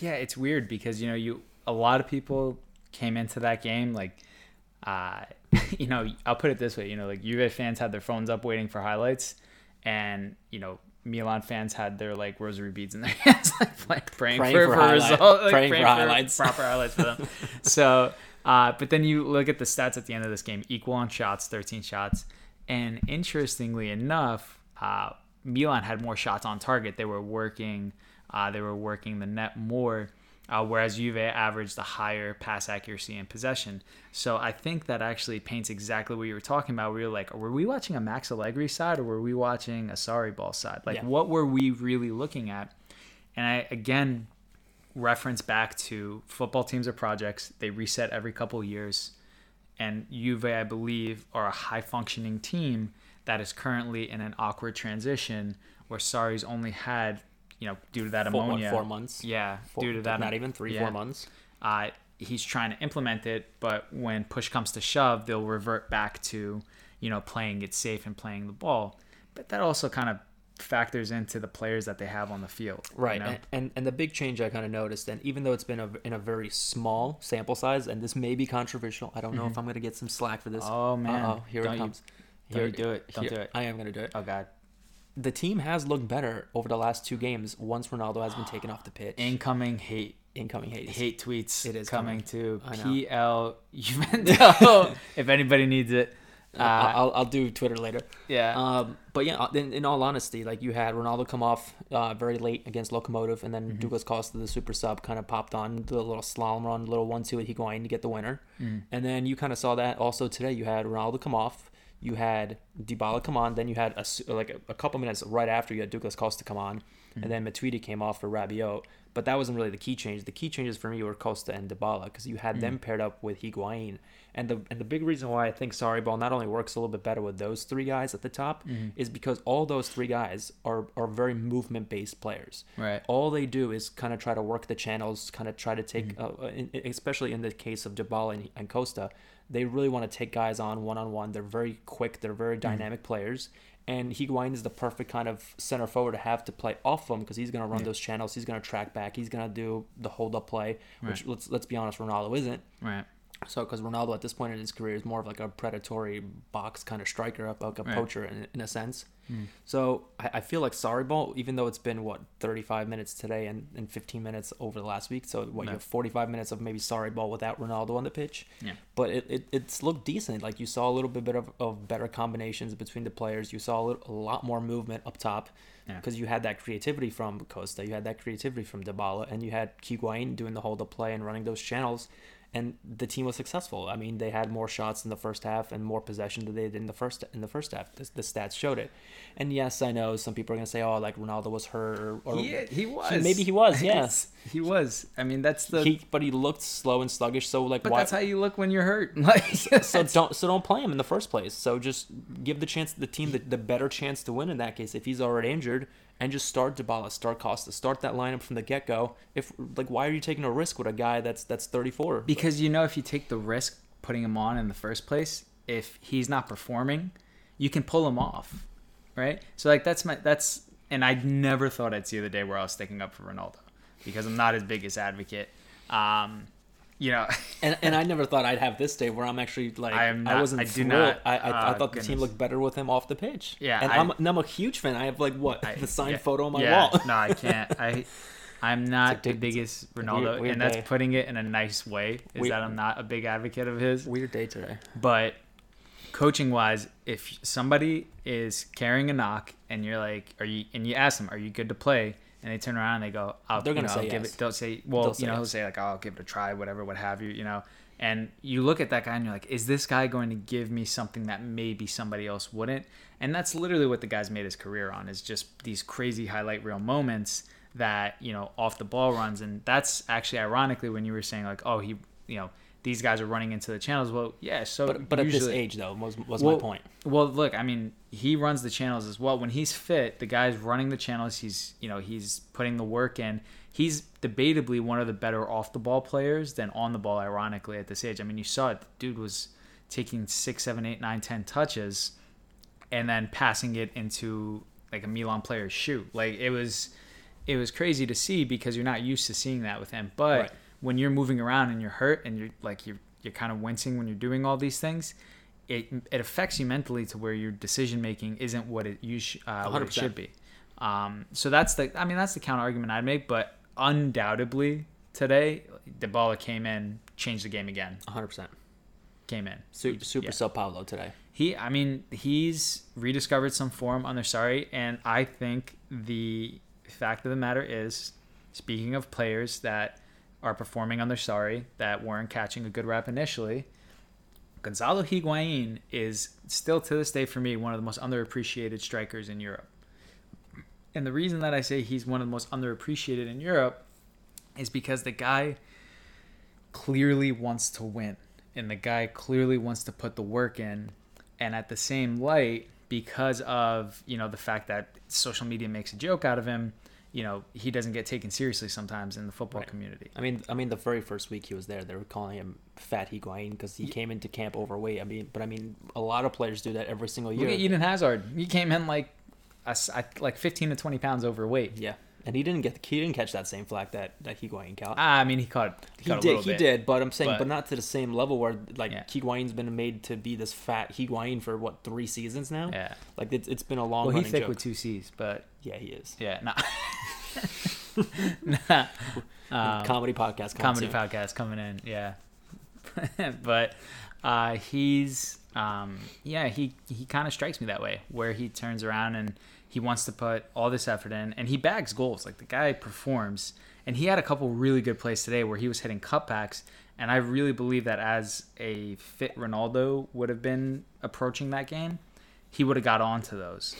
Yeah, it's weird because you know you a lot of people came into that game like, uh, you know, I'll put it this way, you know, like Juve fans had their phones up waiting for highlights, and you know. Milan fans had their like rosary beads in their hands, like, like praying, Praying for, for for, result, like, praying for highlights. proper highlights for them. so, uh, but then you look at the stats at the end of this game: equal on shots, 13 shots, and interestingly enough, uh, Milan had more shots on target. They were working, uh, they were working the net more, uh, whereas Juve averaged a higher pass accuracy and possession. So I think that actually paints exactly what you were talking about. We were like, were we watching a Max Allegri side or were we watching a Sarriball side? Like, Yeah. what were we really looking at? And I again reference back to football teams are projects. They reset every couple years. And Juve, I believe, are a high functioning team that is currently in an awkward transition where Sarri's only had, you know, due to that Four, what, ammonia. four months. Yeah, Four- due to that. Not even three, yeah. four months. Uh, he's trying to implement it, but when push comes to shove, they'll revert back to, you know, playing it safe and playing the ball. But that also kind of factors into the players that they have on the field. you Right, know? and, and and the big change I kind of noticed, and even though it's been a, in a very small sample size, and this may be controversial, I don't know if I'm gonna get some slack for this. Mm-hmm. Oh, man. Uh-oh, here Don't it you- comes. don't you do it. Don't here- do it. I am gonna do it. Oh God. The team has looked better over the last two games once Ronaldo has been taken off the pitch. Incoming hate Incoming hate. hate tweets It is coming, to PL if anybody needs it. Uh, Uh, I'll, I'll do Twitter later. yeah. Um, but yeah, in, in all honesty, like you had Ronaldo come off uh, very late against Lokomotiv, and then Mm-hmm. Douglas Costa, the super sub, kind of popped on the little slalom run, little one-two at Higuain to get the winner. Mm. And then you kind of saw that also today. You had Ronaldo come off, you had Dybala come on, then you had a, like a, a couple minutes right after you had Douglas Costa come on, Mm. and then Matuidi came off for Rabiot. But that wasn't really the key change. The key changes for me were Costa and Dybala because you had Mm. them paired up with Higuain. And the and the big reason why I think Sarriball not only works a little bit better with those three guys at the top Mm-hmm. is because all those three guys are are very movement based players. Right. All they do is kind of try to work the channels, kind of try to take, Mm-hmm. uh, in, especially in the case of Dybala and, and Costa, they really want to take guys on one on one. They're very quick. They're very Mm-hmm. dynamic players. And Higuain is the perfect kind of center forward to have to play off them because he's going to run those channels. He's going to track back. He's going to do the hold up play, which let's let's be honest, Ronaldo isn't. right. So, because Ronaldo at this point in his career is more of like a predatory box kind of striker, like a Right. poacher in, in a sense. Hmm. So, I, I feel like Sarriball, even though it's been what 35 minutes today and, and 15 minutes over the last week, so what you have 45 minutes of maybe Sarriball without Ronaldo on the pitch. Yeah. But it, it it's looked decent. Like you saw a little bit of, of better combinations between the players. You saw a, little, a lot more movement up top Yeah. because you had that creativity from Costa, you had that creativity from Dybala, and you had Higuain doing the hold up play and running those channels. And the team was successful. I mean, they had more shots in the first half and more possession than they did in the first in the first half. The, the stats showed it. And yes, I know some people are gonna say, "Oh, like Ronaldo was hurt," or, or He, he was. maybe he was, yeah. Yes, he was. I mean, that's the. he, but he looked slow and sluggish. So like, but why? that's how you look when you're hurt. Like, so don't so don't play him in the first place. So just give the chance the team the, the better chance to win in that case if he's already injured, and just start Dybala, start Costa, start that lineup from the get go. If like, why are you taking a risk with a guy that's that's 34? because you know if you take the risk putting him on in the first place, if he's not performing, you can pull him off, right? So like that's my that's and I never thought I'd see the day where I was sticking up for Ronaldo because I'm not his biggest advocate. Um, you know, and and I never thought I'd have this day where I'm actually like I I, am not- wasn't I do thrilled. not- I I, I uh, thought the team looked better with him off the pitch. Yeah, and I- I, am and I'm a huge fan. I have like what I- the signed yeah, photo on my yeah, wall. no, I can't. I I'm not the big- biggest Ronaldo, weird- weird and that's day. putting it in a nice way. Is Weird- that I'm not a big advocate of his. Weird day today. But coaching wise, if somebody is carrying a knock and you're like, are you, and you ask them, are you good to play? And they turn around and they go, I'll, they're gonna know, say I'll give yes. it. They'll say, well, They'll you say know, he'll yes. say like, oh, I'll give it a try, whatever, what have you, you know. And you look at that guy and you're like, is this guy going to give me something that maybe somebody else wouldn't? And that's literally what the guy's made his career on is just these crazy highlight reel moments that you know off the ball runs, and that's actually ironically when you were saying like, oh, he, you know, these guys are running into the channels. Well, yeah, so But but at this age though was was well, my point. Well, look, I mean, he runs the channels as well. When he's fit, the guy's running the channels. He's, you know, he's putting the work in. He's debatably one of the better off the ball players than on the ball. Ironically, at this age, I mean, you saw it. The dude was taking six, seven, eight, nine, ten touches, and then passing it into like a Milan player's shoe. Like it was it was crazy to see because you're not used to seeing that with him. But Right. When you're moving around and you're hurt and you're like you're you're kind of wincing when you're doing all these things, it it affects you mentally to where your decision making isn't what it you sh- uh, what it should be. Um, so that's the I mean that's the counter argument I'd make, but undoubtedly today Dybala came in, changed the game again. 100%. Came in. Super, super Yeah. Sao Paulo today. He, I mean, he's rediscovered some form on their sorry, and I think the fact of the matter is, speaking of players that are performing on their sorry that weren't catching a good rap initially, Gonzalo Higuain is still to this day for me one of the most underappreciated strikers in Europe. And the reason that I say he's one of the most underappreciated in Europe is because the guy clearly wants to win and the guy clearly wants to put the work in and at the same light because of you know the fact that social media makes a joke out of him you know he doesn't get taken seriously sometimes in the football Right. community I mean, I mean, the very first week he was there, they were calling him Fat Higuain because he came into camp overweight. I mean, but I mean, a lot of players do that every single year. look at Eden Hazard he came in like a like 15 to 20 pounds overweight Yeah, and he didn't get the, he didn't catch that same flack that that Higuain caught. Ah, I mean he caught he, he did, he bit. did, but I'm saying, but- but, not to the same level where like Yeah. Higuain's been made to be this fat Higuain for what three seasons now. yeah Like it's, it's been a long well he running thick joke. with two C's but yeah, he is. yeah nah. nah. Um, comedy podcast. coming comedy soon. podcast coming in yeah but uh he's um yeah he he kind of strikes me that way where he turns around and he wants to put all this effort in and he bags goals like the guy performs and he had a couple really good plays today where he was hitting cutbacks and i really believe that as a fit ronaldo would have been approaching that game he would have got onto those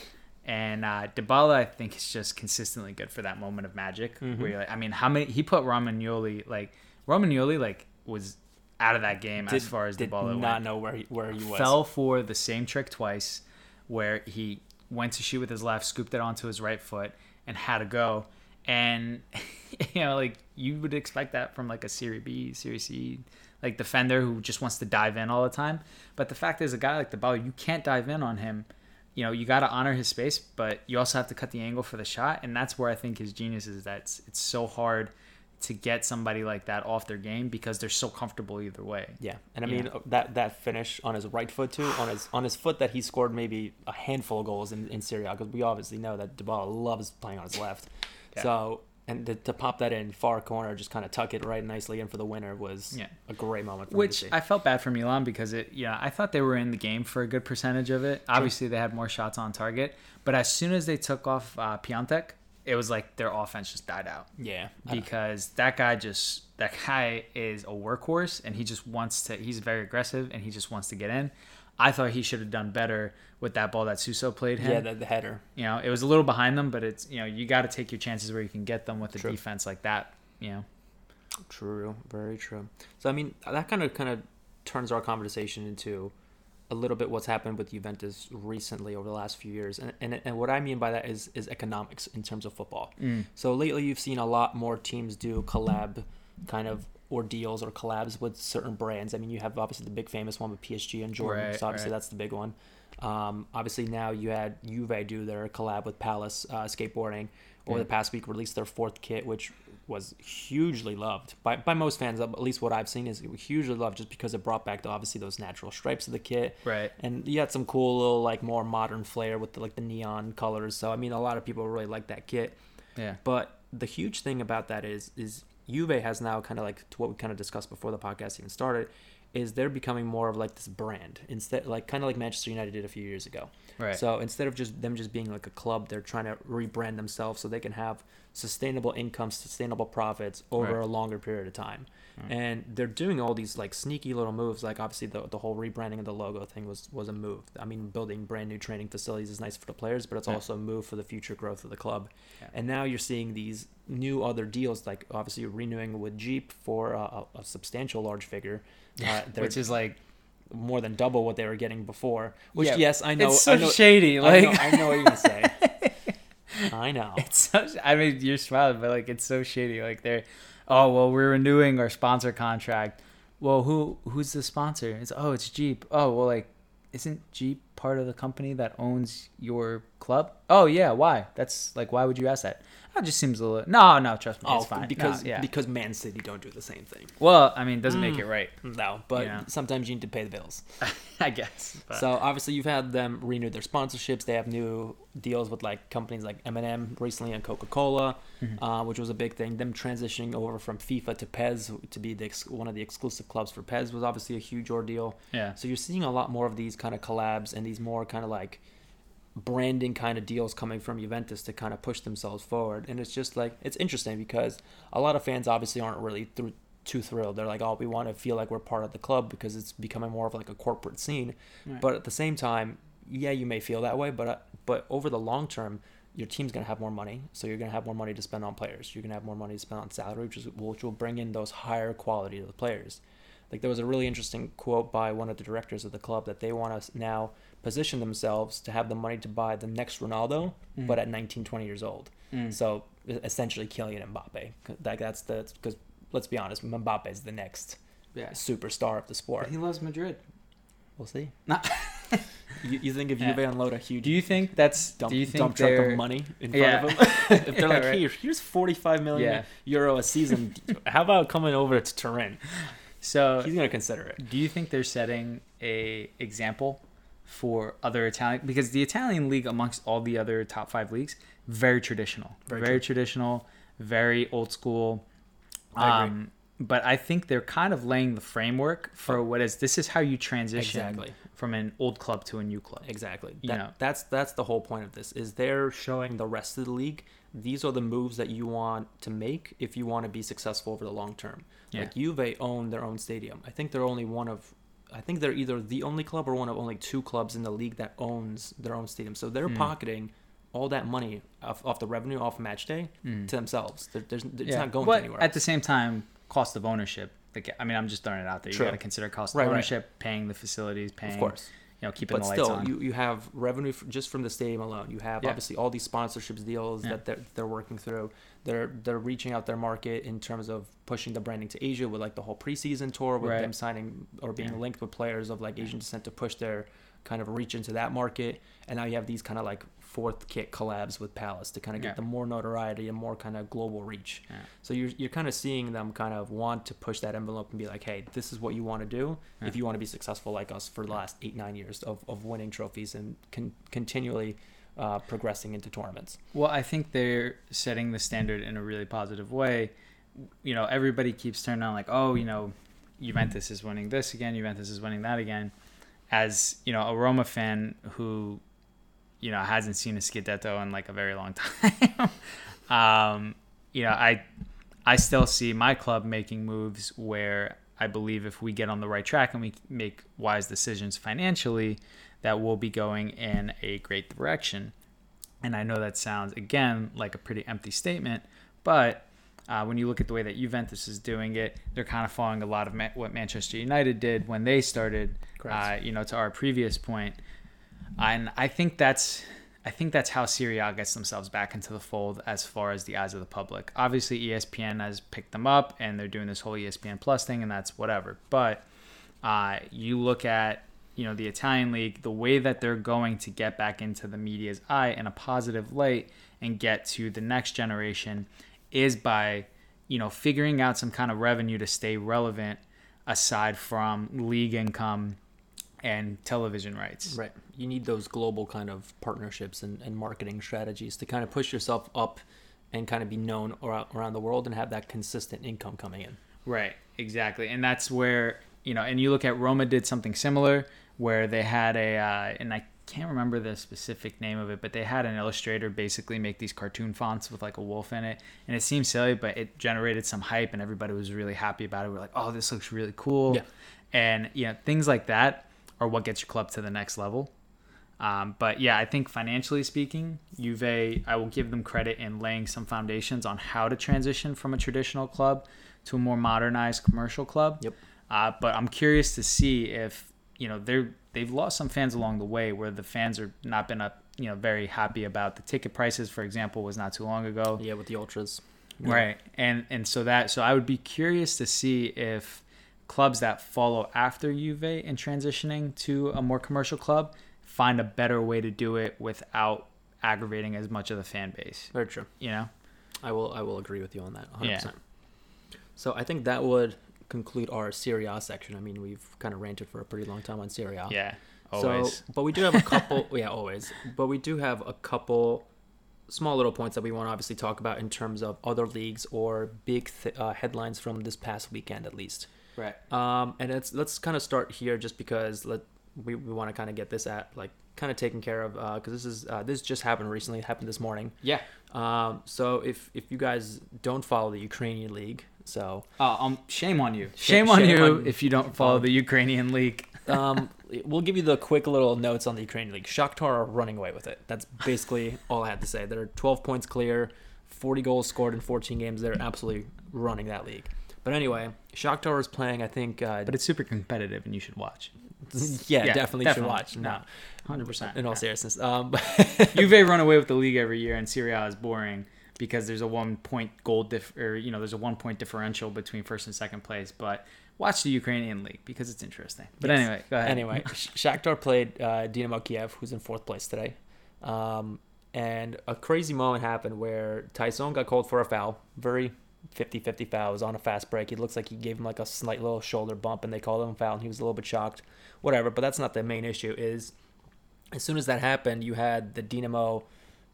and uh, Dybala, I think, is just consistently good for that moment of magic. Mm-hmm. Where you're like, I mean, how many he put Romagnoli like Romagnoli like was out of that game Did, as far as did not went. know where he, where he was. Fell for the same trick twice, where he went to shoot with his left, scooped it onto his right foot, and had to go. And you know, like you would expect that from like a Serie B, Serie C, like defender who just wants to dive in all the time. But the fact is, a guy like Dybala, you can't dive in on him you know, you got to honor his space, but you also have to cut the angle for the shot, and that's where I think his genius is. That it's so hard to get somebody like that off their game because they're so comfortable either way. Yeah, and I mean uh, that that finish on his right foot too, on his on his foot that he scored maybe a handful of goals in in Serie A because we obviously know that Dybala loves playing on his left. Yeah. So and to, to pop that in far corner, just kind of tuck it right nicely in for the winner was Yeah. a great moment. For Which him to see. I felt bad for Milan because it, yeah, I thought they were in the game for a good percentage of it. Obviously, they had more shots on target, but as soon as they took off uh, Piontek, it was like their offense just died out yeah, because that guy just that guy is a workhorse and he just wants to. He's very aggressive and he just wants to get in. I thought he should have done better with that ball that Suso played him. yeah, the, the header. you know, it was a little behind them, but it's you know you got to take your chances where you can get them with a True. defense like that. You know, True, very true. So I mean, that kind of kind of turns our conversation into a little bit what's happened with Juventus recently over the last few years, and and, and what I mean by that is is economics in terms of football. So lately, you've seen a lot more teams do collab kind of ordeals or collabs with certain brands. I mean, you have obviously the big famous one with PSG and Jordan. Right, so obviously right. that's the big one. Um, obviously now you had Juve do their collab with Palace uh, skateboarding. Over the past week, released their fourth kit, which was hugely loved by, by most fans. At least what I've seen is hugely loved, just because it brought back the, obviously those natural stripes of the kit, right? and you had some cool little like more modern flair with the, like the neon colors. So I mean, a lot of people really like that kit. Yeah, But the huge thing about that is is Juve has now kind of like to what we kind of discussed before the podcast even started, is they're becoming more of like this brand instead like kind of like Manchester United did a few years ago. right. So instead of just them just being like a club, they're trying to rebrand themselves so they can have sustainable income, sustainable profits over Right. a longer period of time. And they're doing all these like sneaky little moves. Like obviously the, the whole rebranding of the logo thing was was a move. I mean, building brand new training facilities is nice for the players, but it's Yeah. also a move for the future growth of the club. Yeah. And now you're seeing these new other deals, like obviously renewing with Jeep for a, a, substantial large figure. Uh, Which is like more than double what they were getting before. Which Yeah, yes, I know. it's so I know, shady. I Like know, I know what you're gonna say. I know. it's so. I mean, you're smiling, but like it's so shady. Like they're, oh well, we're renewing our sponsor contract. Well, who who's the sponsor? It's oh, it's Jeep. Oh well, like isn't Jeep part of the company that owns your club? Oh yeah, why? That's like why would you ask that? That just seems a little. No, no, trust me, Oh, it's fine. because No, yeah. because Man City don't do the same thing. well, I mean, it doesn't make Mm. it right. No, but Yeah. sometimes you need to pay the bills. I guess. but- So obviously you've had them renew their sponsorships. They have new deals with like companies like M&M recently and Coca-Cola, Mhm. uh, which was a big thing. Them transitioning over from FIFA to PES to be the ex- one of the exclusive clubs for PES was obviously a huge ordeal. yeah. So you're seeing a lot more of these kind of collabs and these more kind of like branding kind of deals coming from Juventus to kind of push themselves forward. And it's just like it's interesting because a lot of fans obviously aren't really thr too thrilled. They're like, oh, we want to feel like we're part of the club because it's becoming more of like a corporate scene. Right. But at the same time, yeah, you may feel that way, but uh, but over the long term. Your team's gonna have more money, so you're gonna have more money to spend on players. You're gonna have more money to spend on salary, which, is, which will bring in those higher quality of the players. Like there was a really interesting quote by one of the directors of the club that they want to now position themselves to have the money to buy the next Ronaldo, Mm. but at 19, 20 years old. Mm. So essentially, Kylian Mbappe. Like that's the because let's be honest, Mbappe is the next yeah. superstar of the sport. But he loves Madrid. We'll see. You, you think if Yeah. Juve unload a huge Do you think that's? dump, do you think dump truck of money in front Yeah. of him? if they're Yeah, like, right. here, here's 45 million Yeah. euro a season. How about coming over to Turin? So He's gonna consider it. Do you think they're setting a example for other Italian because the Italian league amongst all the other top 5 leagues very traditional. Very Very, traditional, very old school. I. Um but I think they're kind of laying the framework for what is this is how you transition Exactly. from an old club to a new club. Exactly. You That- know. That's that's the whole point of this. Is they're showing the rest of the league these are the moves that you want to make if you want to be successful over the long term. Yeah. Like Juve own their own stadium. I think they're only one of I think they're either the only club or one of only two clubs in the league that owns their own stadium. So they're Mm. pocketing all that money off, off the revenue off match day Mm. to themselves. There- There's, it's Yeah. not going but anywhere. At the same time, cost of ownership. Like, I mean, I'm just throwing it out there. You got to consider cost Right, of right. ownership, paying the facilities, paying, of course. You know, keeping but the lights still, on. you, you have revenue just from the stadium alone. You have Yeah. obviously all these sponsorships deals Yeah. that they're, they're working through. They're they're reaching out their market in terms of pushing the branding to Asia with like the whole preseason tour, with Right. them signing or being Yeah. linked with players of like Asian descent to push their kind of reach into that market. And now you have these kind of like fourth kit collabs with Palace to kind of get Yeah. them more notoriety and more kind of global reach. Yeah. So you're you're kind of seeing them kind of want to push that envelope and be like, hey, this is what you want to do Yeah. if you want to be successful like us for the last eight nine years of, of winning trophies and con- continually uh, progressing into tournaments. Well, I think they're setting the standard in a really positive way. You know, everybody keeps turning on like, oh, you know, Juventus is winning this again, Juventus is winning that again. As you know, a Roma fan who, you know, hasn't seen a Scudetto in like a very long time. um, you know, I, I still see my club making moves where I believe if we get on the right track and we make wise decisions financially, that we'll be going in a great direction. And I know that sounds, again, like a pretty empty statement, but uh, when you look at the way that Juventus is doing it, they're kind of following a lot of ma- what Manchester United did when they started. Uh, you know, to our previous point, and I think that's, I think that's how Serie A gets themselves back into the fold as far as the eyes of the public. Obviously, ESPN has picked them up, and they're doing this whole ESPN Plus thing, and that's whatever. But uh, you look at you know the Italian league, the way that they're going to get back into the media's eye in a positive light and get to the next generation is by you know figuring out some kind of revenue to stay relevant aside from league income and television rights. Right. You need those global kind of partnerships and, and marketing strategies to kind of push yourself up and kind of be known around, the world and have that consistent income coming in. Right, exactly. And that's where, you know, and you look at Roma did something similar where they had a, uh, and I can't remember the specific name of it, but they had an illustrator basically make these cartoon fonts with like a wolf in it. And it seemed silly, but it generated some hype and everybody was really happy about it. We're like, oh, this looks really cool. Yeah. And, you know, things like that are what gets your club to the next level. Um, but yeah, I think financially speaking, Juve, I will give them credit in laying some foundations on how to transition from a traditional club to a more modernized commercial club. Yep. Uh, but I'm curious to see if you know they're they've lost some fans along the way, where the fans are not been up you know very happy about the ticket prices. For example, was not too long ago. Yeah, with the ultras. Right. And and so that so I would be curious to see if clubs that follow after Juve in transitioning to a more commercial club, find a better way to do it without aggravating as much of the fan base. Very true. You know? I will I will agree with you on that 100%. Yeah. So I think that would conclude our Serie A section. I mean, we've kind of ranted for a pretty long time on Serie A. Yeah. Always. So, but we do have a couple. yeah, always. But we do have a couple small little points that we want to obviously talk about in terms of other leagues or big th- uh, headlines from this past weekend, at least. right. Um, and it's let's kind of start here, just because let we, we want to kind of get this at like kind of taken care of because this is uh, this just happened recently. It happened this morning. Yeah. Um, so if if you guys don't follow the Ukrainian league, so Uh, um, shame on you. Sh- Shame on shame you on- if you don't follow the Ukrainian league. um, we'll give you the quick little notes on the Ukrainian league. Shakhtar are running away with it. That's basically all I had to say. They're 12 points clear, 40 goals scored in 14 games. They're absolutely running that league. But anyway, Shakhtar is playing. I think. Uh, But it's super competitive and you should watch. yeah, yeah, definitely, definitely. should watch. No, No, 100%. in all Yeah. seriousness. Um, Juve run away with the league every year, and Serie A is boring because there's a one point goal diff, or you know, there's a one point differential between first and second place. But watch the Ukrainian league because it's interesting. But Yes. anyway, go ahead. Anyway, Shakhtar played uh, Dynamo Kiev, who's in fourth place today. Um, and a crazy moment happened where Taison got called for a foul. Very 50-50 foul. It was on a fast break. It looks like he gave him like a slight little shoulder bump, and they called him a foul, and he was a little bit shocked. Whatever, but that's not the main issue. Is as soon as that happened, you had the Dynamo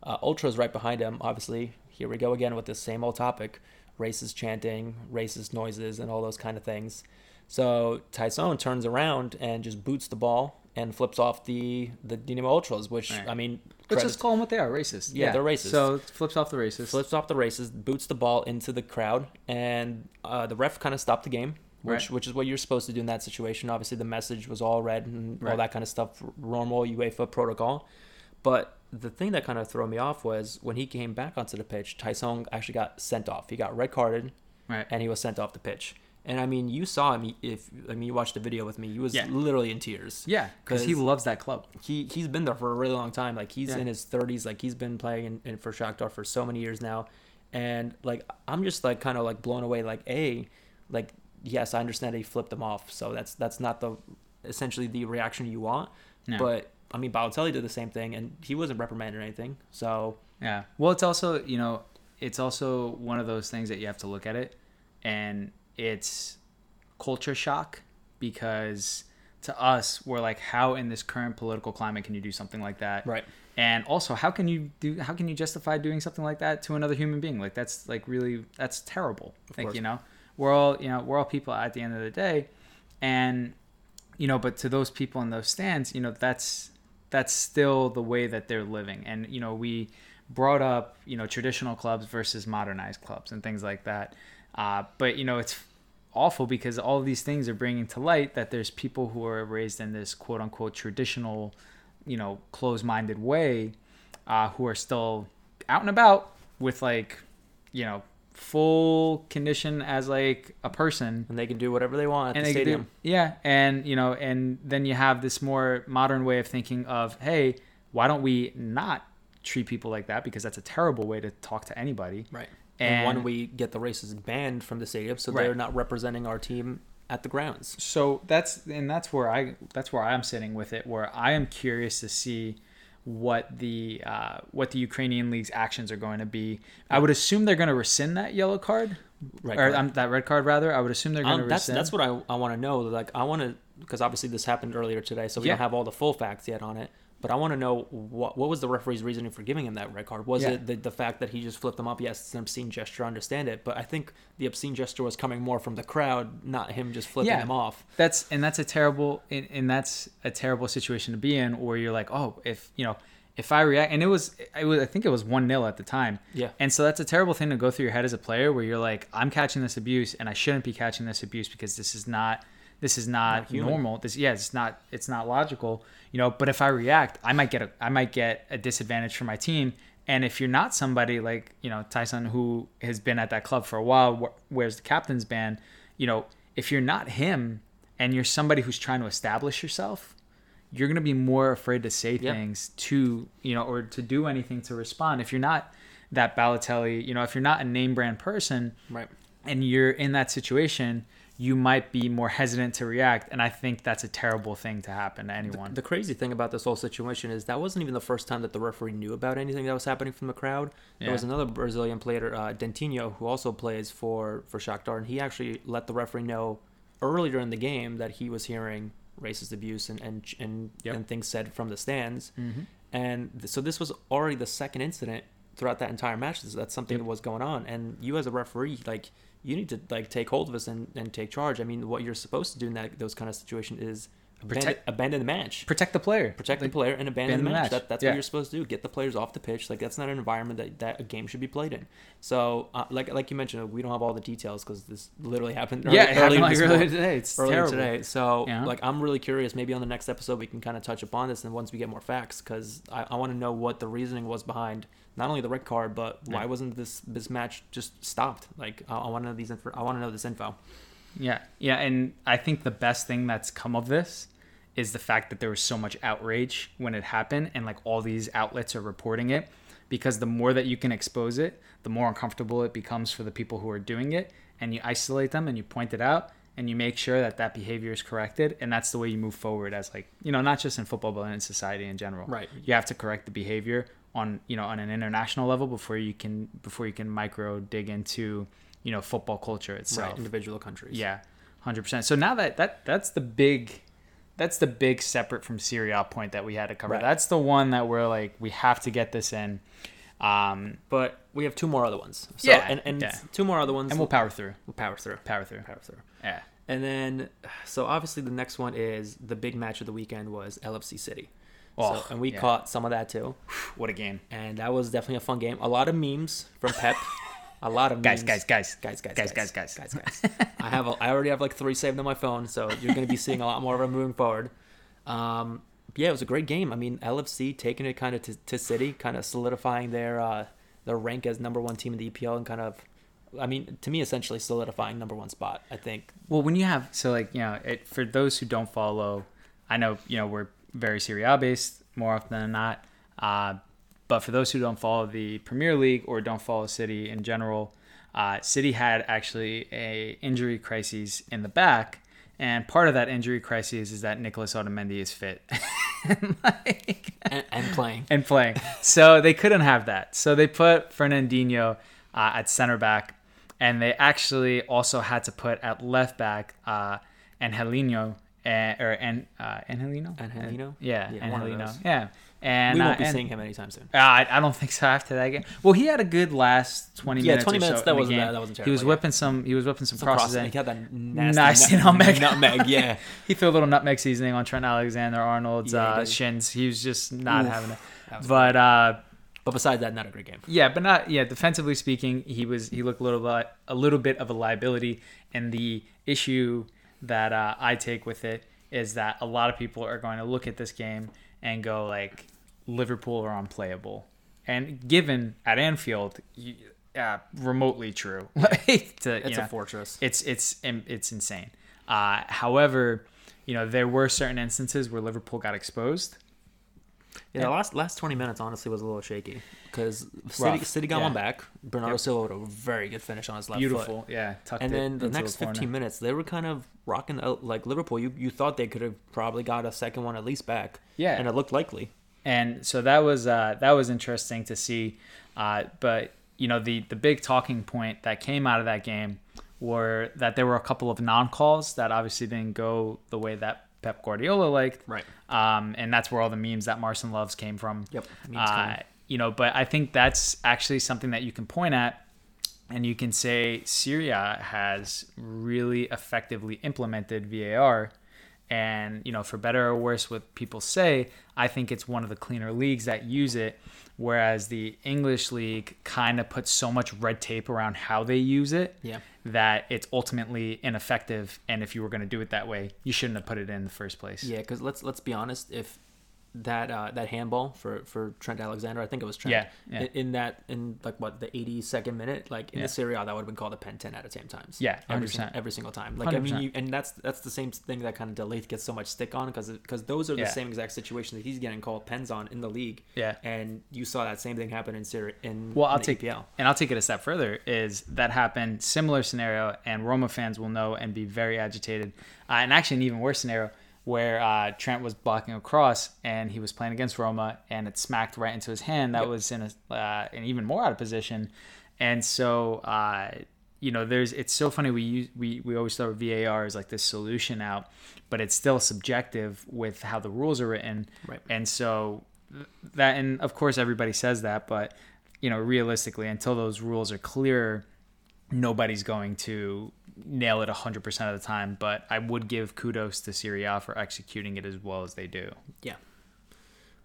uh, Ultras right behind him. Obviously, here we go again with the same old topic: racist chanting, racist noises, and all those kind of things. So Taison turns around and just boots the ball and flips off the the Dynamo Ultras, which Right. I mean, Let's just call them what they are, racist. Yeah, they're racist. So it flips off the racist. flips off the races, boots the ball into the crowd, and uh, the ref kind of stopped the game, which Right. which is what you're supposed to do in that situation. Obviously, the message was all red and all that kind of stuff, normal UEFA protocol. But the thing that kind of threw me off was when he came back onto the pitch, Taison actually got sent off. He got red carded, Right. and he was sent off the pitch. And I mean, you saw him. If I mean, you watched the video with me, he was Yeah. literally in tears Yeah, because he loves that club. he he's been there for a really long time. Like he's Yeah. in his thirties. Like he's been playing in, in for Shakhtar for so many years now, and like I'm just like kind of like blown away. Like a, like yes, I understand he flipped them off. So that's that's not the essentially the reaction you want. No. But I mean, Balotelli did the same thing, and he wasn't reprimanded or anything. So Yeah. Well, it's also, you know, it's also one of those things that you have to look at it and it's culture shock because to us, we're like, how in this current political climate can you do something like that? right, And also, how can you do? How can you justify doing something like that to another human being? Like that's like really that's terrible. like course. you know, we're all you know we're all people at the end of the day, and you know, but to those people in those stands, you know, that's that's still the way that they're living. And you know, we brought up you know traditional clubs versus modernized clubs and things like that. Uh, but you know, it's awful because all these things are bringing to light that there's people who are raised in this quote unquote traditional, you know, closed minded way, uh, who are still out and about with like, you know, full condition as like a person and they can do whatever they want at and the could do- stadium. yeah, and you know, and then you have this more modern way of thinking of, hey, why don't we not treat people like that because that's a terrible way to talk to anybody. Right. And, And- when we get the races banned from the stadium, so Right. they're not representing our team at the grounds. So that's and that's where I that's where I'm sitting with it. Where I am curious to see what the uh, what the Ukrainian league's actions are going to be. I would assume they're going to rescind that yellow card, Right. or um, that red card rather. I would assume they're going to Um, that's rescind. that's what I, I want to know. Like I want to because obviously this happened earlier today, so we Yeah. don't have all the full facts yet on it. But I want to know what what was the referee's reasoning for giving him that red card? Was Yeah. it the, the fact that he just flipped them up? Yes, it's an obscene gesture. I understand it, but I think the obscene gesture was coming more from the crowd, not him just flipping Yeah. them off. that's and that's a terrible and, and that's a terrible situation to be in where you're like oh if you know if i react and it was it was i think it was 1-0 at the time Yeah. and so that's a terrible thing to go through your head as a player where you're like i'm catching this abuse and i shouldn't be catching this abuse because this is not this is not, Not normal this yeah it's not it's not logical you know but if i react i might get a i might get a disadvantage for my team and if you're not somebody like you know taison who has been at that club for a while wh- wears the captain's band you know if you're not him and you're somebody who's trying to establish yourself you're going to be more afraid to say Yeah. things to you know or to do anything to respond if you're not that Balotelli you know if you're not a name brand person Right. and you're in that situation you might be more hesitant to react. And I think that's a terrible thing to happen to anyone. The crazy thing about this whole situation is that wasn't even the first time that the referee knew about anything that was happening from the crowd. There Yeah. was another Brazilian player, uh, Dentinho, who also plays for for Shakhtar, and he actually let the referee know earlier in the game that he was hearing racist abuse and and and, Yep. and things said from the stands. mm-hmm. And th- so this was already the second incident throughout that entire match that that's something Yep. that was going on. And you as a referee, like you need to like take hold of us and, and take charge. I mean, what you're supposed to do in that those kind of situation is abandon, Protect- abandon the match Protect the player. protect the player and abandon, abandon the match. match. That, that's Yeah. what you're supposed to do. Get the players off the pitch. Like that's not an environment that, that a game should be played in. So, uh, like like you mentioned, we don't have all the details because this literally happened. Yeah, it happened like earlier today. It's earlier terrible. today. So, Yeah. like, I'm really curious. Maybe on the next episode we can kind of touch upon this, and once we get more facts, because I, I want to know what the reasoning was behind not only the red card, but why Yeah. wasn't this this match just stopped? Like, I, I want to know these. Info, I want to know this info. Yeah, yeah, and I think the best thing that's come of this is the fact that there was so much outrage when it happened, and like all these outlets are reporting it. Because the more that you can expose it, the more uncomfortable it becomes for the people who are doing it, and you isolate them and you point it out and you make sure that that behavior is corrected, and that's the way you move forward as like you know not just in football but in society in general. Right. You have to correct the behavior on you know on an international level before you can before you can micro dig into you know football culture itself. Right, individual countries. Yeah, hundred percent. So now that that that's the big, that's the big separate from Serie A point that we had to cover. Right. That's the one that we're like we have to get this in, um, But we have two more other ones. So, Yeah, and, and yeah. two more other ones. and we'll power through, we'll power through. power through. Power through. Yeah, And then, so obviously the next one is the big match of the weekend was LFC City. Oh, so, and we yeah. caught some of that too. what a game, And that was definitely a fun game. A lot of memes from Pep. a lot of guys, memes. guys, guys, guys, guys, guys, guys, guys, guys, guys. I have, a, I already have like three saved on my phone, so you're going to be seeing a lot more of them moving forward. Um, yeah, it was a great game. I mean, LFC taking it kind of to, to City, kind of solidifying their uh, their rank as number one team in the EPL, and kind of, I mean, to me, essentially solidifying number one spot. I think. Well, when you have so like you know, it, for those who don't follow, I know you know we're very Serie A based more often than not. Uh, but for those who don't follow the Premier League or don't follow City in general, uh, City had actually a injury crisis in the back, and part of that injury crisis is that Nicolas Otamendi is fit. and, like, And, and playing. and playing. So they couldn't have that. So they put Fernandinho uh, at center back, and they actually also had to put at left back uh, Angelino uh, or and uh, Angelino. Angelino? Yeah, Yeah, one Angelino. Yeah, and we won't uh, be and- seeing him anytime soon. uh, I, I don't think so after that game. Well, he had a good last twenty Yeah, minutes. 20 or so minutes, that wasn't bad, that wasn't terrible. He was yeah. whipping some. He was whipping some, Some crosses. crossing. in. He had that nasty Nice nutmeg. nutmeg, yeah. He threw a little nutmeg seasoning on Trent Alexander Arnold's Yeah, he uh, shins. He was just not Oof. having it. But uh, But besides that, not a great game. Yeah, but not yeah. Defensively speaking, he was he looked a little bit a little bit of a liability. And the issue that uh, I take with it is that a lot of people are going to look at this game and go like Liverpool are unplayable. And given at Anfield, you, uh, remotely true. like to, It's know, a fortress. it's it's it's insane. Uh, however, you know there were certain instances where Liverpool got exposed. Yeah, the last last twenty minutes honestly was a little shaky because City, City got yeah. one back. Bernardo Yep. Silva with a very good finish on his left foot. Beautiful, yeah. Tucked And it then the into next corner. 15 minutes, they were kind of rocking out like Liverpool. You you thought they could have probably got a second one at least back. Yeah. and it looked likely. and so that was uh, that was interesting to see. Uh, but you know, the the big talking point that came out of that game were that there were a couple of non calls that obviously didn't go the way that Pep Guardiola liked. Right. Um, and that's where all the memes that Marcin loves came from. Yep, Uh, you know, but I think that's actually something that you can point at and you can say Serie A has really effectively implemented VAR. And, you know, for better or worse, what people say, I think it's one of the cleaner leagues that use it. Whereas the English league kind of puts so much red tape around how they use it Yeah. that it's ultimately ineffective. And if you were going to do it that way, you shouldn't have put it in the first place. Yeah, because let's let's be honest. If that uh, that handball for for Trent Alexander. I think it was Trent. Yeah, yeah. In, in that in like what the 82nd minute, like in Yeah. the Serie A, that would have been called a pen ten out of ten times. Yeah, every 100%. single, every single time. Like I mean, you, and that's that's the same thing that kind of de Ligt gets so much stick on because because those are the Yeah. same exact situation that he's getting called pens on in the league. Yeah. and you saw that same thing happen in Serie in Well, I'll the take EPL. and I'll take it a step further. Is that happened? Similar scenario, and Roma fans will know and be very agitated. Uh, and actually, an even worse scenario where uh, Trent was blocking across and he was playing against Roma, and it smacked right into his hand. That Yep. was in a uh, an even more out of position. And so, uh, you know, there's it's so funny. We use we we always throw VAR as like this solution out, but it's still subjective with how the rules are written. Right. And so that and of course everybody says that but you know realistically until those rules are clear nobody's going to nail it 100% of the time but i would give kudos to Serie A for executing it as well as they do Yeah.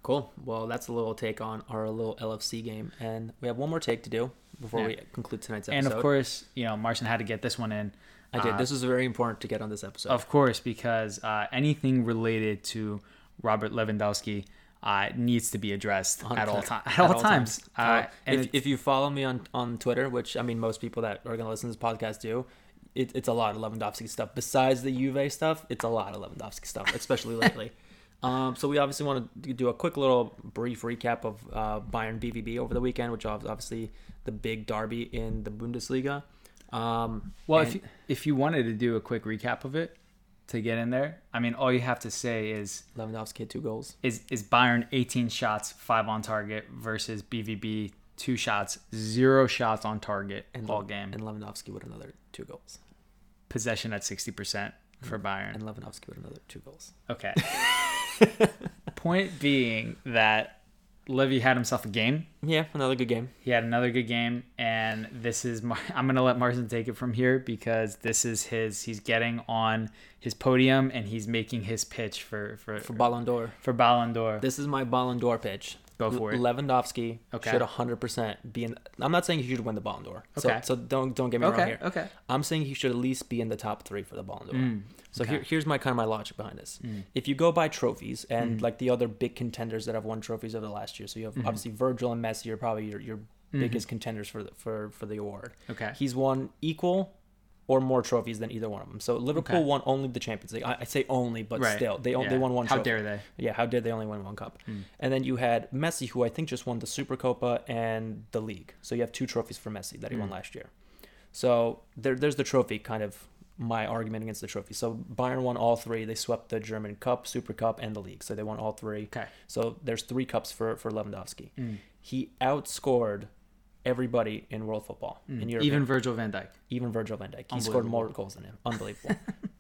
Cool. Well, that's a little take on our little LFC game, and we have one more take to do before Yeah. we conclude tonight's episode. and of course you know Marcin had to get this one in I did. uh, this was very important to get on this episode. Of course, because uh, anything related to Robert Lewandowski uh, needs to be addressed at all, time, at, all, times. Uh, if, if you follow me on, on Twitter, which I mean most people that are going to listen to this podcast do, it, it's a lot of Lewandowski stuff. Besides the Juve stuff, it's a lot of Lewandowski stuff, especially lately. Um, so we obviously want to do a quick little brief recap of uh, Bayern BVB over the weekend, which was obviously the big derby in the Bundesliga. Um, Well, and- if you, if you wanted to do a quick recap of it to get in there, I mean, all you have to say is Lewandowski had two goals. is is Bayern 18 shots, five on target versus BVB two shots, zero shots on target And all Le- game. And Lewandowski with another two goals. Possession at 60% for hmm. Bayern. And Lewandowski with another two goals. Okay. Point being that Levy had himself a game. Yeah, another good game. He had another good game, and this is I'm gonna let Martin take it from here because this is his. He's getting on his podium and he's making his pitch for for For Ballon d'Or. for Ballon d'Or. This is my Ballon d'Or pitch. Go for it. Lewandowski Okay. should 100% be in. I'm not saying he should win the Ballon d'Or. Okay. So, so don't don't get me wrong here. okay. I'm saying he should at least be in the top three for the Ballon d'Or. Mm, so okay. here, here's my kind of my logic behind this. Mm. If you go by trophies and mm. like the other big contenders that have won trophies over the last year, so you have mm-hmm. obviously Virgil and Messi are probably your, your mm-hmm. biggest contenders for the, for for the award. Okay. He's won equal or more trophies than either one of them. So Liverpool Okay. won only the Champions League. I, I say only, but Right. still they Yeah. they won one. How trophy. dare they? Yeah, how dare they only win one cup? Hmm. And then you had Messi, who I think just won the Super Supercopa and the league. So you have two trophies for Messi that he Hmm. won last year. So there, there's the trophy, kind of my argument against the trophy. So Bayern won all three. They swept the German Cup, Super Cup, and the league. So they won all three. Okay. So there's three cups for for Lewandowski. Mm. He outscored everybody in world football in Europe. Even Virgil van Dijk. Even Virgil van Dijk. He scored more goals than him. Unbelievable.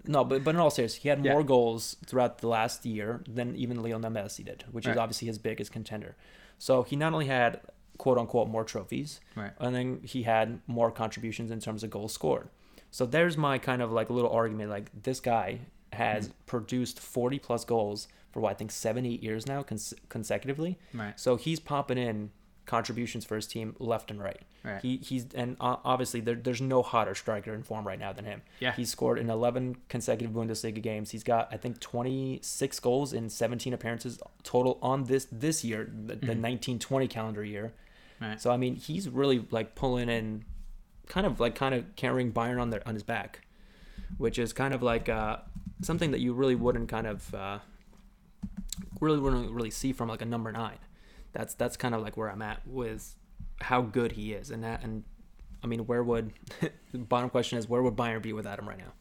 no, but, but in all seriousness, he had Yeah. more goals throughout the last year than even Lionel Messi did, which is obviously his biggest contender. So he not only had quote unquote more trophies, Right. and then he had more contributions in terms of goals scored. So there's my kind of like little argument. Like this guy has Mm. produced 40 plus goals for what I think seven, eight years now cons- consecutively. Right. So he's popping in contributions for his team left and right. Right. He he's and obviously there, there's no hotter striker in form right now than him. Yeah. He scored in 11 consecutive Bundesliga games. He's got I think 26 goals in 17 appearances total on this this year, the, the 1920 calendar year. Right. So I mean, he's really like pulling in, kind of like kind of carrying Bayern on their on his back, which is kind of like uh, something that you really wouldn't kind of uh, really wouldn't really see from like a number nine. That's that's kind of like where I'm at with how good he is, and that and I mean, where would the bottom question is where would Bayern be without him right now?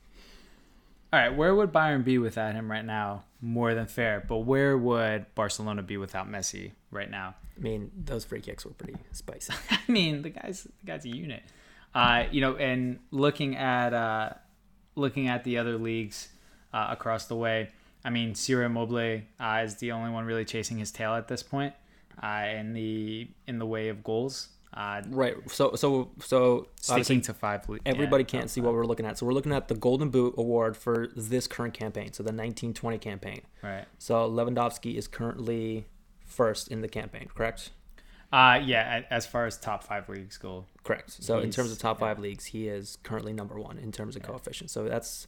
All right, where would Bayern be without him right now? More than fair. But where would Barcelona be without Messi right now? I mean, those free kicks were pretty spicy. I mean, the guy's the guy's a unit. Uh, you know, and looking at uh, looking at the other leagues uh, across the way, I mean, Ciro Immobile uh, is the only one really chasing his tail at this point uh, in the in the way of goals. Uh, right. So so so sticking to five. everybody yeah, can't see what we're looking at. So we're looking at the Golden Boot award for this current campaign, so the 1920 campaign. Right. So Lewandowski is currently first in the campaign, correct? Uh, yeah. As far as top five leagues go, Correct. So in terms of top yeah. five leagues, he is currently number one in terms of coefficient. So that's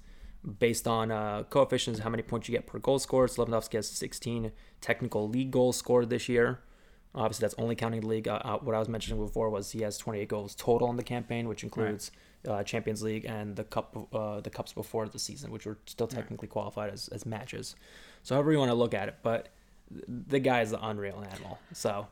based on uh, coefficients, how many points you get per goal scored. So Lewandowski has 16 technical league goals scored this year. Obviously, that's only counting the league. Uh, uh, what I was mentioning before was he has 28 goals total in the campaign, which includes uh, Champions League and the cup, uh, the cups before the season, which were still technically qualified as, as matches. So however you want to look at it, but the guy is the unreal animal. So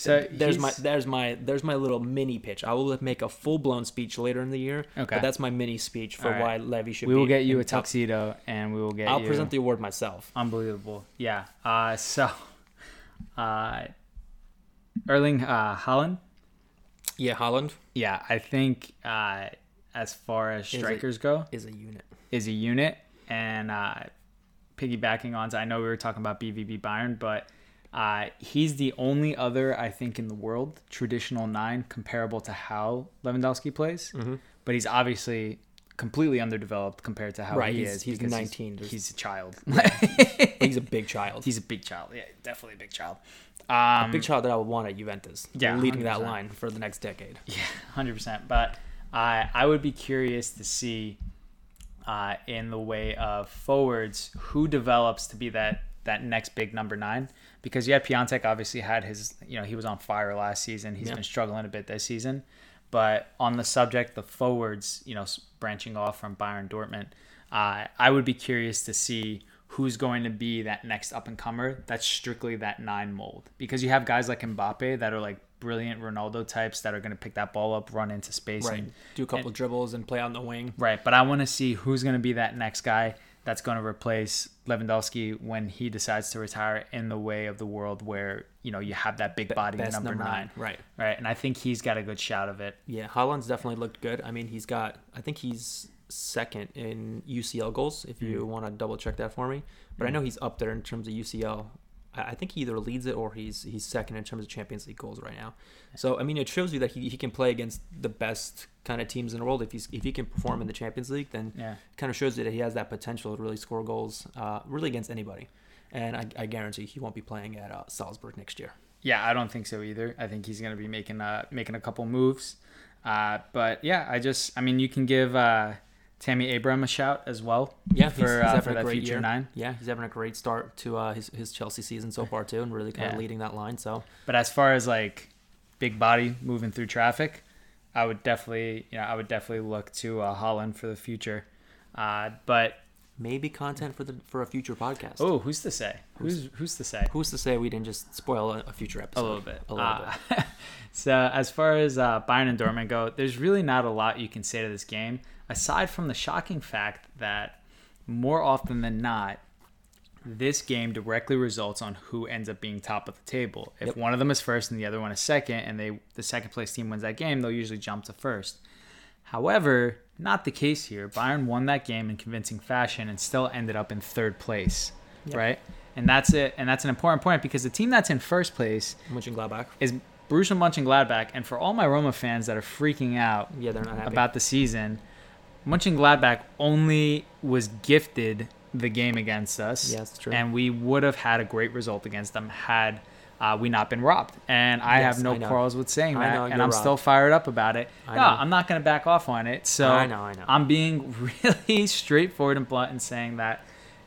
So there's my there's my there's my little mini pitch. I will make a full blown speech later in the year. Okay. But that's my mini speech for right. why Levy should. Be. We will get you a top- tuxedo and we will get I'll you present the award myself. unbelievable. Yeah. Uh, so, uh, Erling uh, Haaland. Yeah, Haaland Yeah, I think uh, as far as strikers go, is a unit. is a unit. And uh, piggybacking on, to, I know we were talking about BVB Bayern, but uh, he's the only other I think in the world traditional nine comparable to how Lewandowski plays. Mm-hmm. But he's obviously completely underdeveloped compared to how Right, he he's- is. he's because 19. There's- He's, a child. He's a big child. he's a big child. Yeah, definitely a big child. Um, big child that I would want at Juventus. Yeah, leading that 100%. line for the next decade. Yeah, hundred percent. But I I would be curious to see uh, in the way of forwards who develops to be that that next big number nine because yeah, Piątek obviously had his you know he was on fire last season. He's Yeah. been struggling a bit this season. But on the subject the forwards, you know, branching off from Bayern Dortmund, uh, I would be curious to see who's going to be that next up and comer that's strictly that nine mold. Because you have guys like Mbappe that are like brilliant Ronaldo types that are going to pick that ball up, run into space, Right. and Do a couple dribbles and play on the wing. right. But I want to see who's going to be that next guy that's going to replace Lewandowski when he decides to retire in the way of the world where you know you have that big body Best number, nine. Right. right? And I think he's got a good shot of it. Yeah, Haaland's definitely looked good. I mean, he's got. I think he's second in UCL goals. If you mm. want to double check that for me, but I mm. know he's up there in terms of UCL. I think he either leads it or he's he's second in terms of Champions League goals right now. So I mean, it shows you that he, he can play against the best kind of teams in the world. If he's if he can perform in the Champions League, then Yeah. kind of shows you that he has that potential to really score goals, uh, really against anybody. And I, I guarantee he won't be playing at uh, Salzburg next year. Yeah, I don't think so either. I think he's going to be making uh making a couple moves. Uh, but yeah, I just I mean you can give uh, Tammy Abraham a shout as well. Yeah, for, he's, he's uh, having for a that great future year. nine. Yeah, he's having a great start to uh, his his Chelsea season so far too, and really kind Yeah. of leading that line. So But as far as like big body moving through traffic, I would definitely you know I would definitely look to uh, Haaland for the future. Uh, but maybe content for the for a future podcast. oh, who's to say? Who's who's to say? Who's to say we didn't just spoil a, a future A episode? little bit. A little Uh, bit. so as far as uh, Bayern and Dortmund go, there's really not a lot you can say to this game aside from the shocking fact that more often than not, this game directly results on who ends up being top of the table. If Yep. one of them is first and the other one is second, and they the second place team wins that game, they'll usually jump to first. However, not the case here. Bayern won that game in convincing fashion and still ended up in third place, Yep. right? And that's it. And that's an important point because the team that's in first place Mönchengladbach. is Borussia Mönchengladbach. And for all my Roma fans that are freaking out Yeah, they're not happy. about the season, Mönchengladbach only was gifted the game against us. That's true. And we would have had a great result against them had uh, we not been robbed. And I Yes, have no I quarrels with saying I that. know, and I'm still fired up about it. I no, know. I'm not going to back off on it. So I know, I know. I'm being really straightforward and blunt in saying that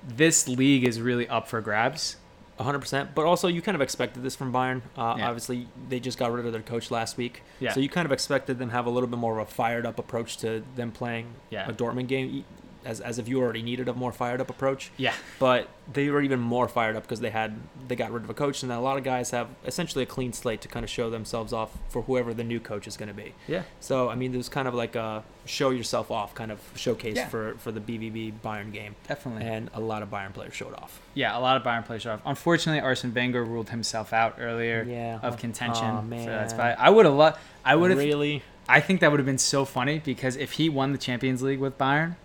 this league is really up for grabs. 100%. But also, you kind of expected this from Bayern. Uh, Yeah. Obviously, they just got rid of their coach last week. Yeah. So you kind of expected them to have a little bit more of a fired up approach to them playing Yeah. a Dortmund game, as, as if you already needed a more fired up approach. Yeah. But they were even more fired up because they had they got rid of a coach, and then a lot of guys have essentially a clean slate to kind of show themselves off for whoever the new coach is going to be. Yeah. So I mean, there's kind of like a show yourself off kind of showcase Yeah. for for the BVB Bayern game, Definitely. and a lot of Bayern players showed off. Yeah, a lot of Bayern players showed off. Unfortunately, Arsene Wenger ruled himself out earlier Yeah. of contention Aw, for that man. spot. I would have loved. I would have. really. I think that would have been so funny because if he won the Champions League with Bayern,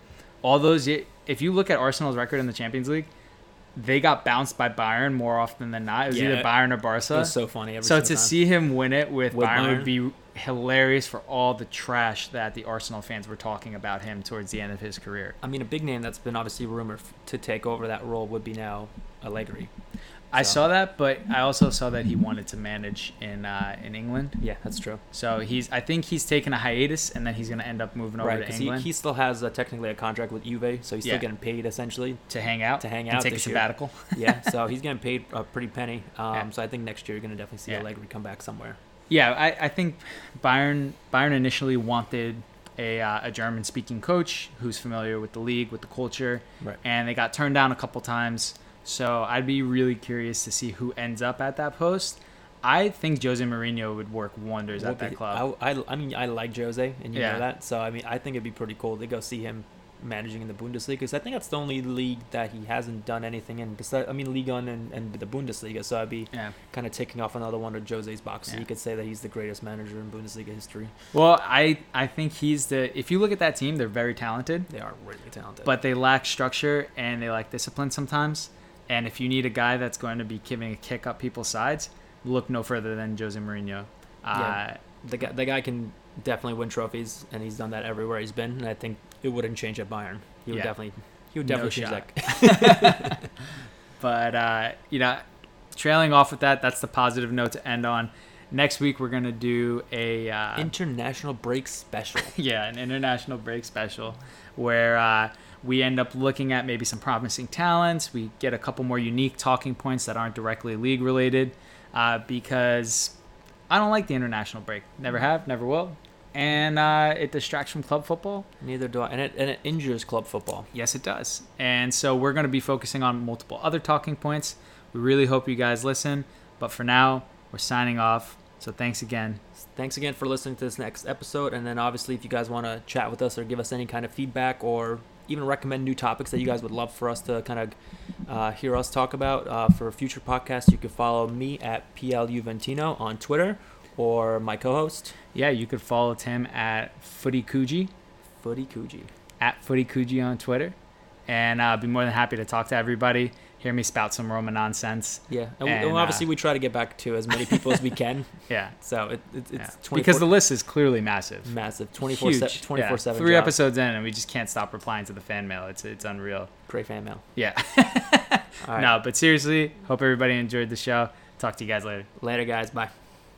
all those. If you look at Arsenal's record in the Champions League, they got bounced by Bayern more often than not. It was Yeah, either Bayern or It Barca. was so funny. Every So to time. see him win it with, With Bayern, Bayern? would be hilarious for all the trash that the Arsenal fans were talking about him towards the end of his career. I mean, a big name that's been obviously rumored to take over that role would be now Allegri. I So- saw that, but I also saw that he wanted to manage in uh, in England. Yeah, that's true. So he's I think he's taking a hiatus and then he's gonna end up moving over Right, to because he, England he still has uh, technically a contract with Juve, so he's Yeah. still getting paid essentially. to hang out to hang out take a sabbatical. Yeah, so he's getting paid a pretty penny. Um, Yeah. So I think next year you're gonna definitely see Yeah. Allegri come back somewhere. Yeah, I, I think Bayern Bayern initially wanted a, uh, a German speaking coach who's familiar with the league, with the culture, Right. and they got turned down a couple times. So I'd be really curious to see who ends up at that post. I think Jose Mourinho would work wonders at that club. I, I, I mean, I like Jose, and you Yeah. know that. So I mean, I think it'd be pretty cool to go see him managing in the Bundesliga because I think that's the only league that he hasn't done anything in. Besides, I mean, Liga and, and the Bundesliga. So I'd be yeah. kind of ticking off another one of Jose's boxes. Yeah. You could say that he's the greatest manager in Bundesliga history. Well, I I think he's the. If you look at that team, they're very talented, They are really talented. but they lack structure and they lack discipline sometimes. And if you need a guy that's going to be giving a kick up people's sides, look no further than Jose Mourinho. Uh, Yeah. the guy, the guy can definitely win trophies, and he's done that everywhere he's been. And I think it wouldn't change at Bayern. He would Yeah. definitely, he would No definitely change shot. that. But uh, you know, trailing off with that, that's the positive note to end on. Next week we're gonna do a uh, International break special. yeah an international break special where uh, we end up looking at maybe some promising talents. We get a couple more unique talking points that aren't directly league related uh, because I don't like the international break. Never have, never will, and uh, it distracts from club football. Neither do I, and it and it injures club football. Yes, it does. And so we're going to be focusing on multiple other talking points. We really hope you guys listen. But for now, we're signing off. So thanks again. Thanks again for listening to this next episode. And then obviously, if you guys want to chat with us or give us any kind of feedback or even recommend new topics that you guys would love for us to kind of uh, hear us talk about uh, for future podcasts, you can follow me at PLU Ventino on Twitter or my co-host Yeah, you could follow Tim at Footy Kuji, Footy Kuji. at Footy Kuji on Twitter. And I'll be more than happy to talk to everybody, hear me spout some Roma nonsense. Yeah, and, we, And, obviously uh, we try to get back to as many people as we can. Yeah. So it, it, yeah. it's 24, Because the list is clearly massive. massive 24 Huge. 24 Yeah. 7 Three job. episodes in, and we just can't stop replying to the fan mail. It's, it's unreal. Great fan mail. Yeah. Right. No, but seriously, hope everybody enjoyed the show. Talk to you guys later. Later, guys. Bye.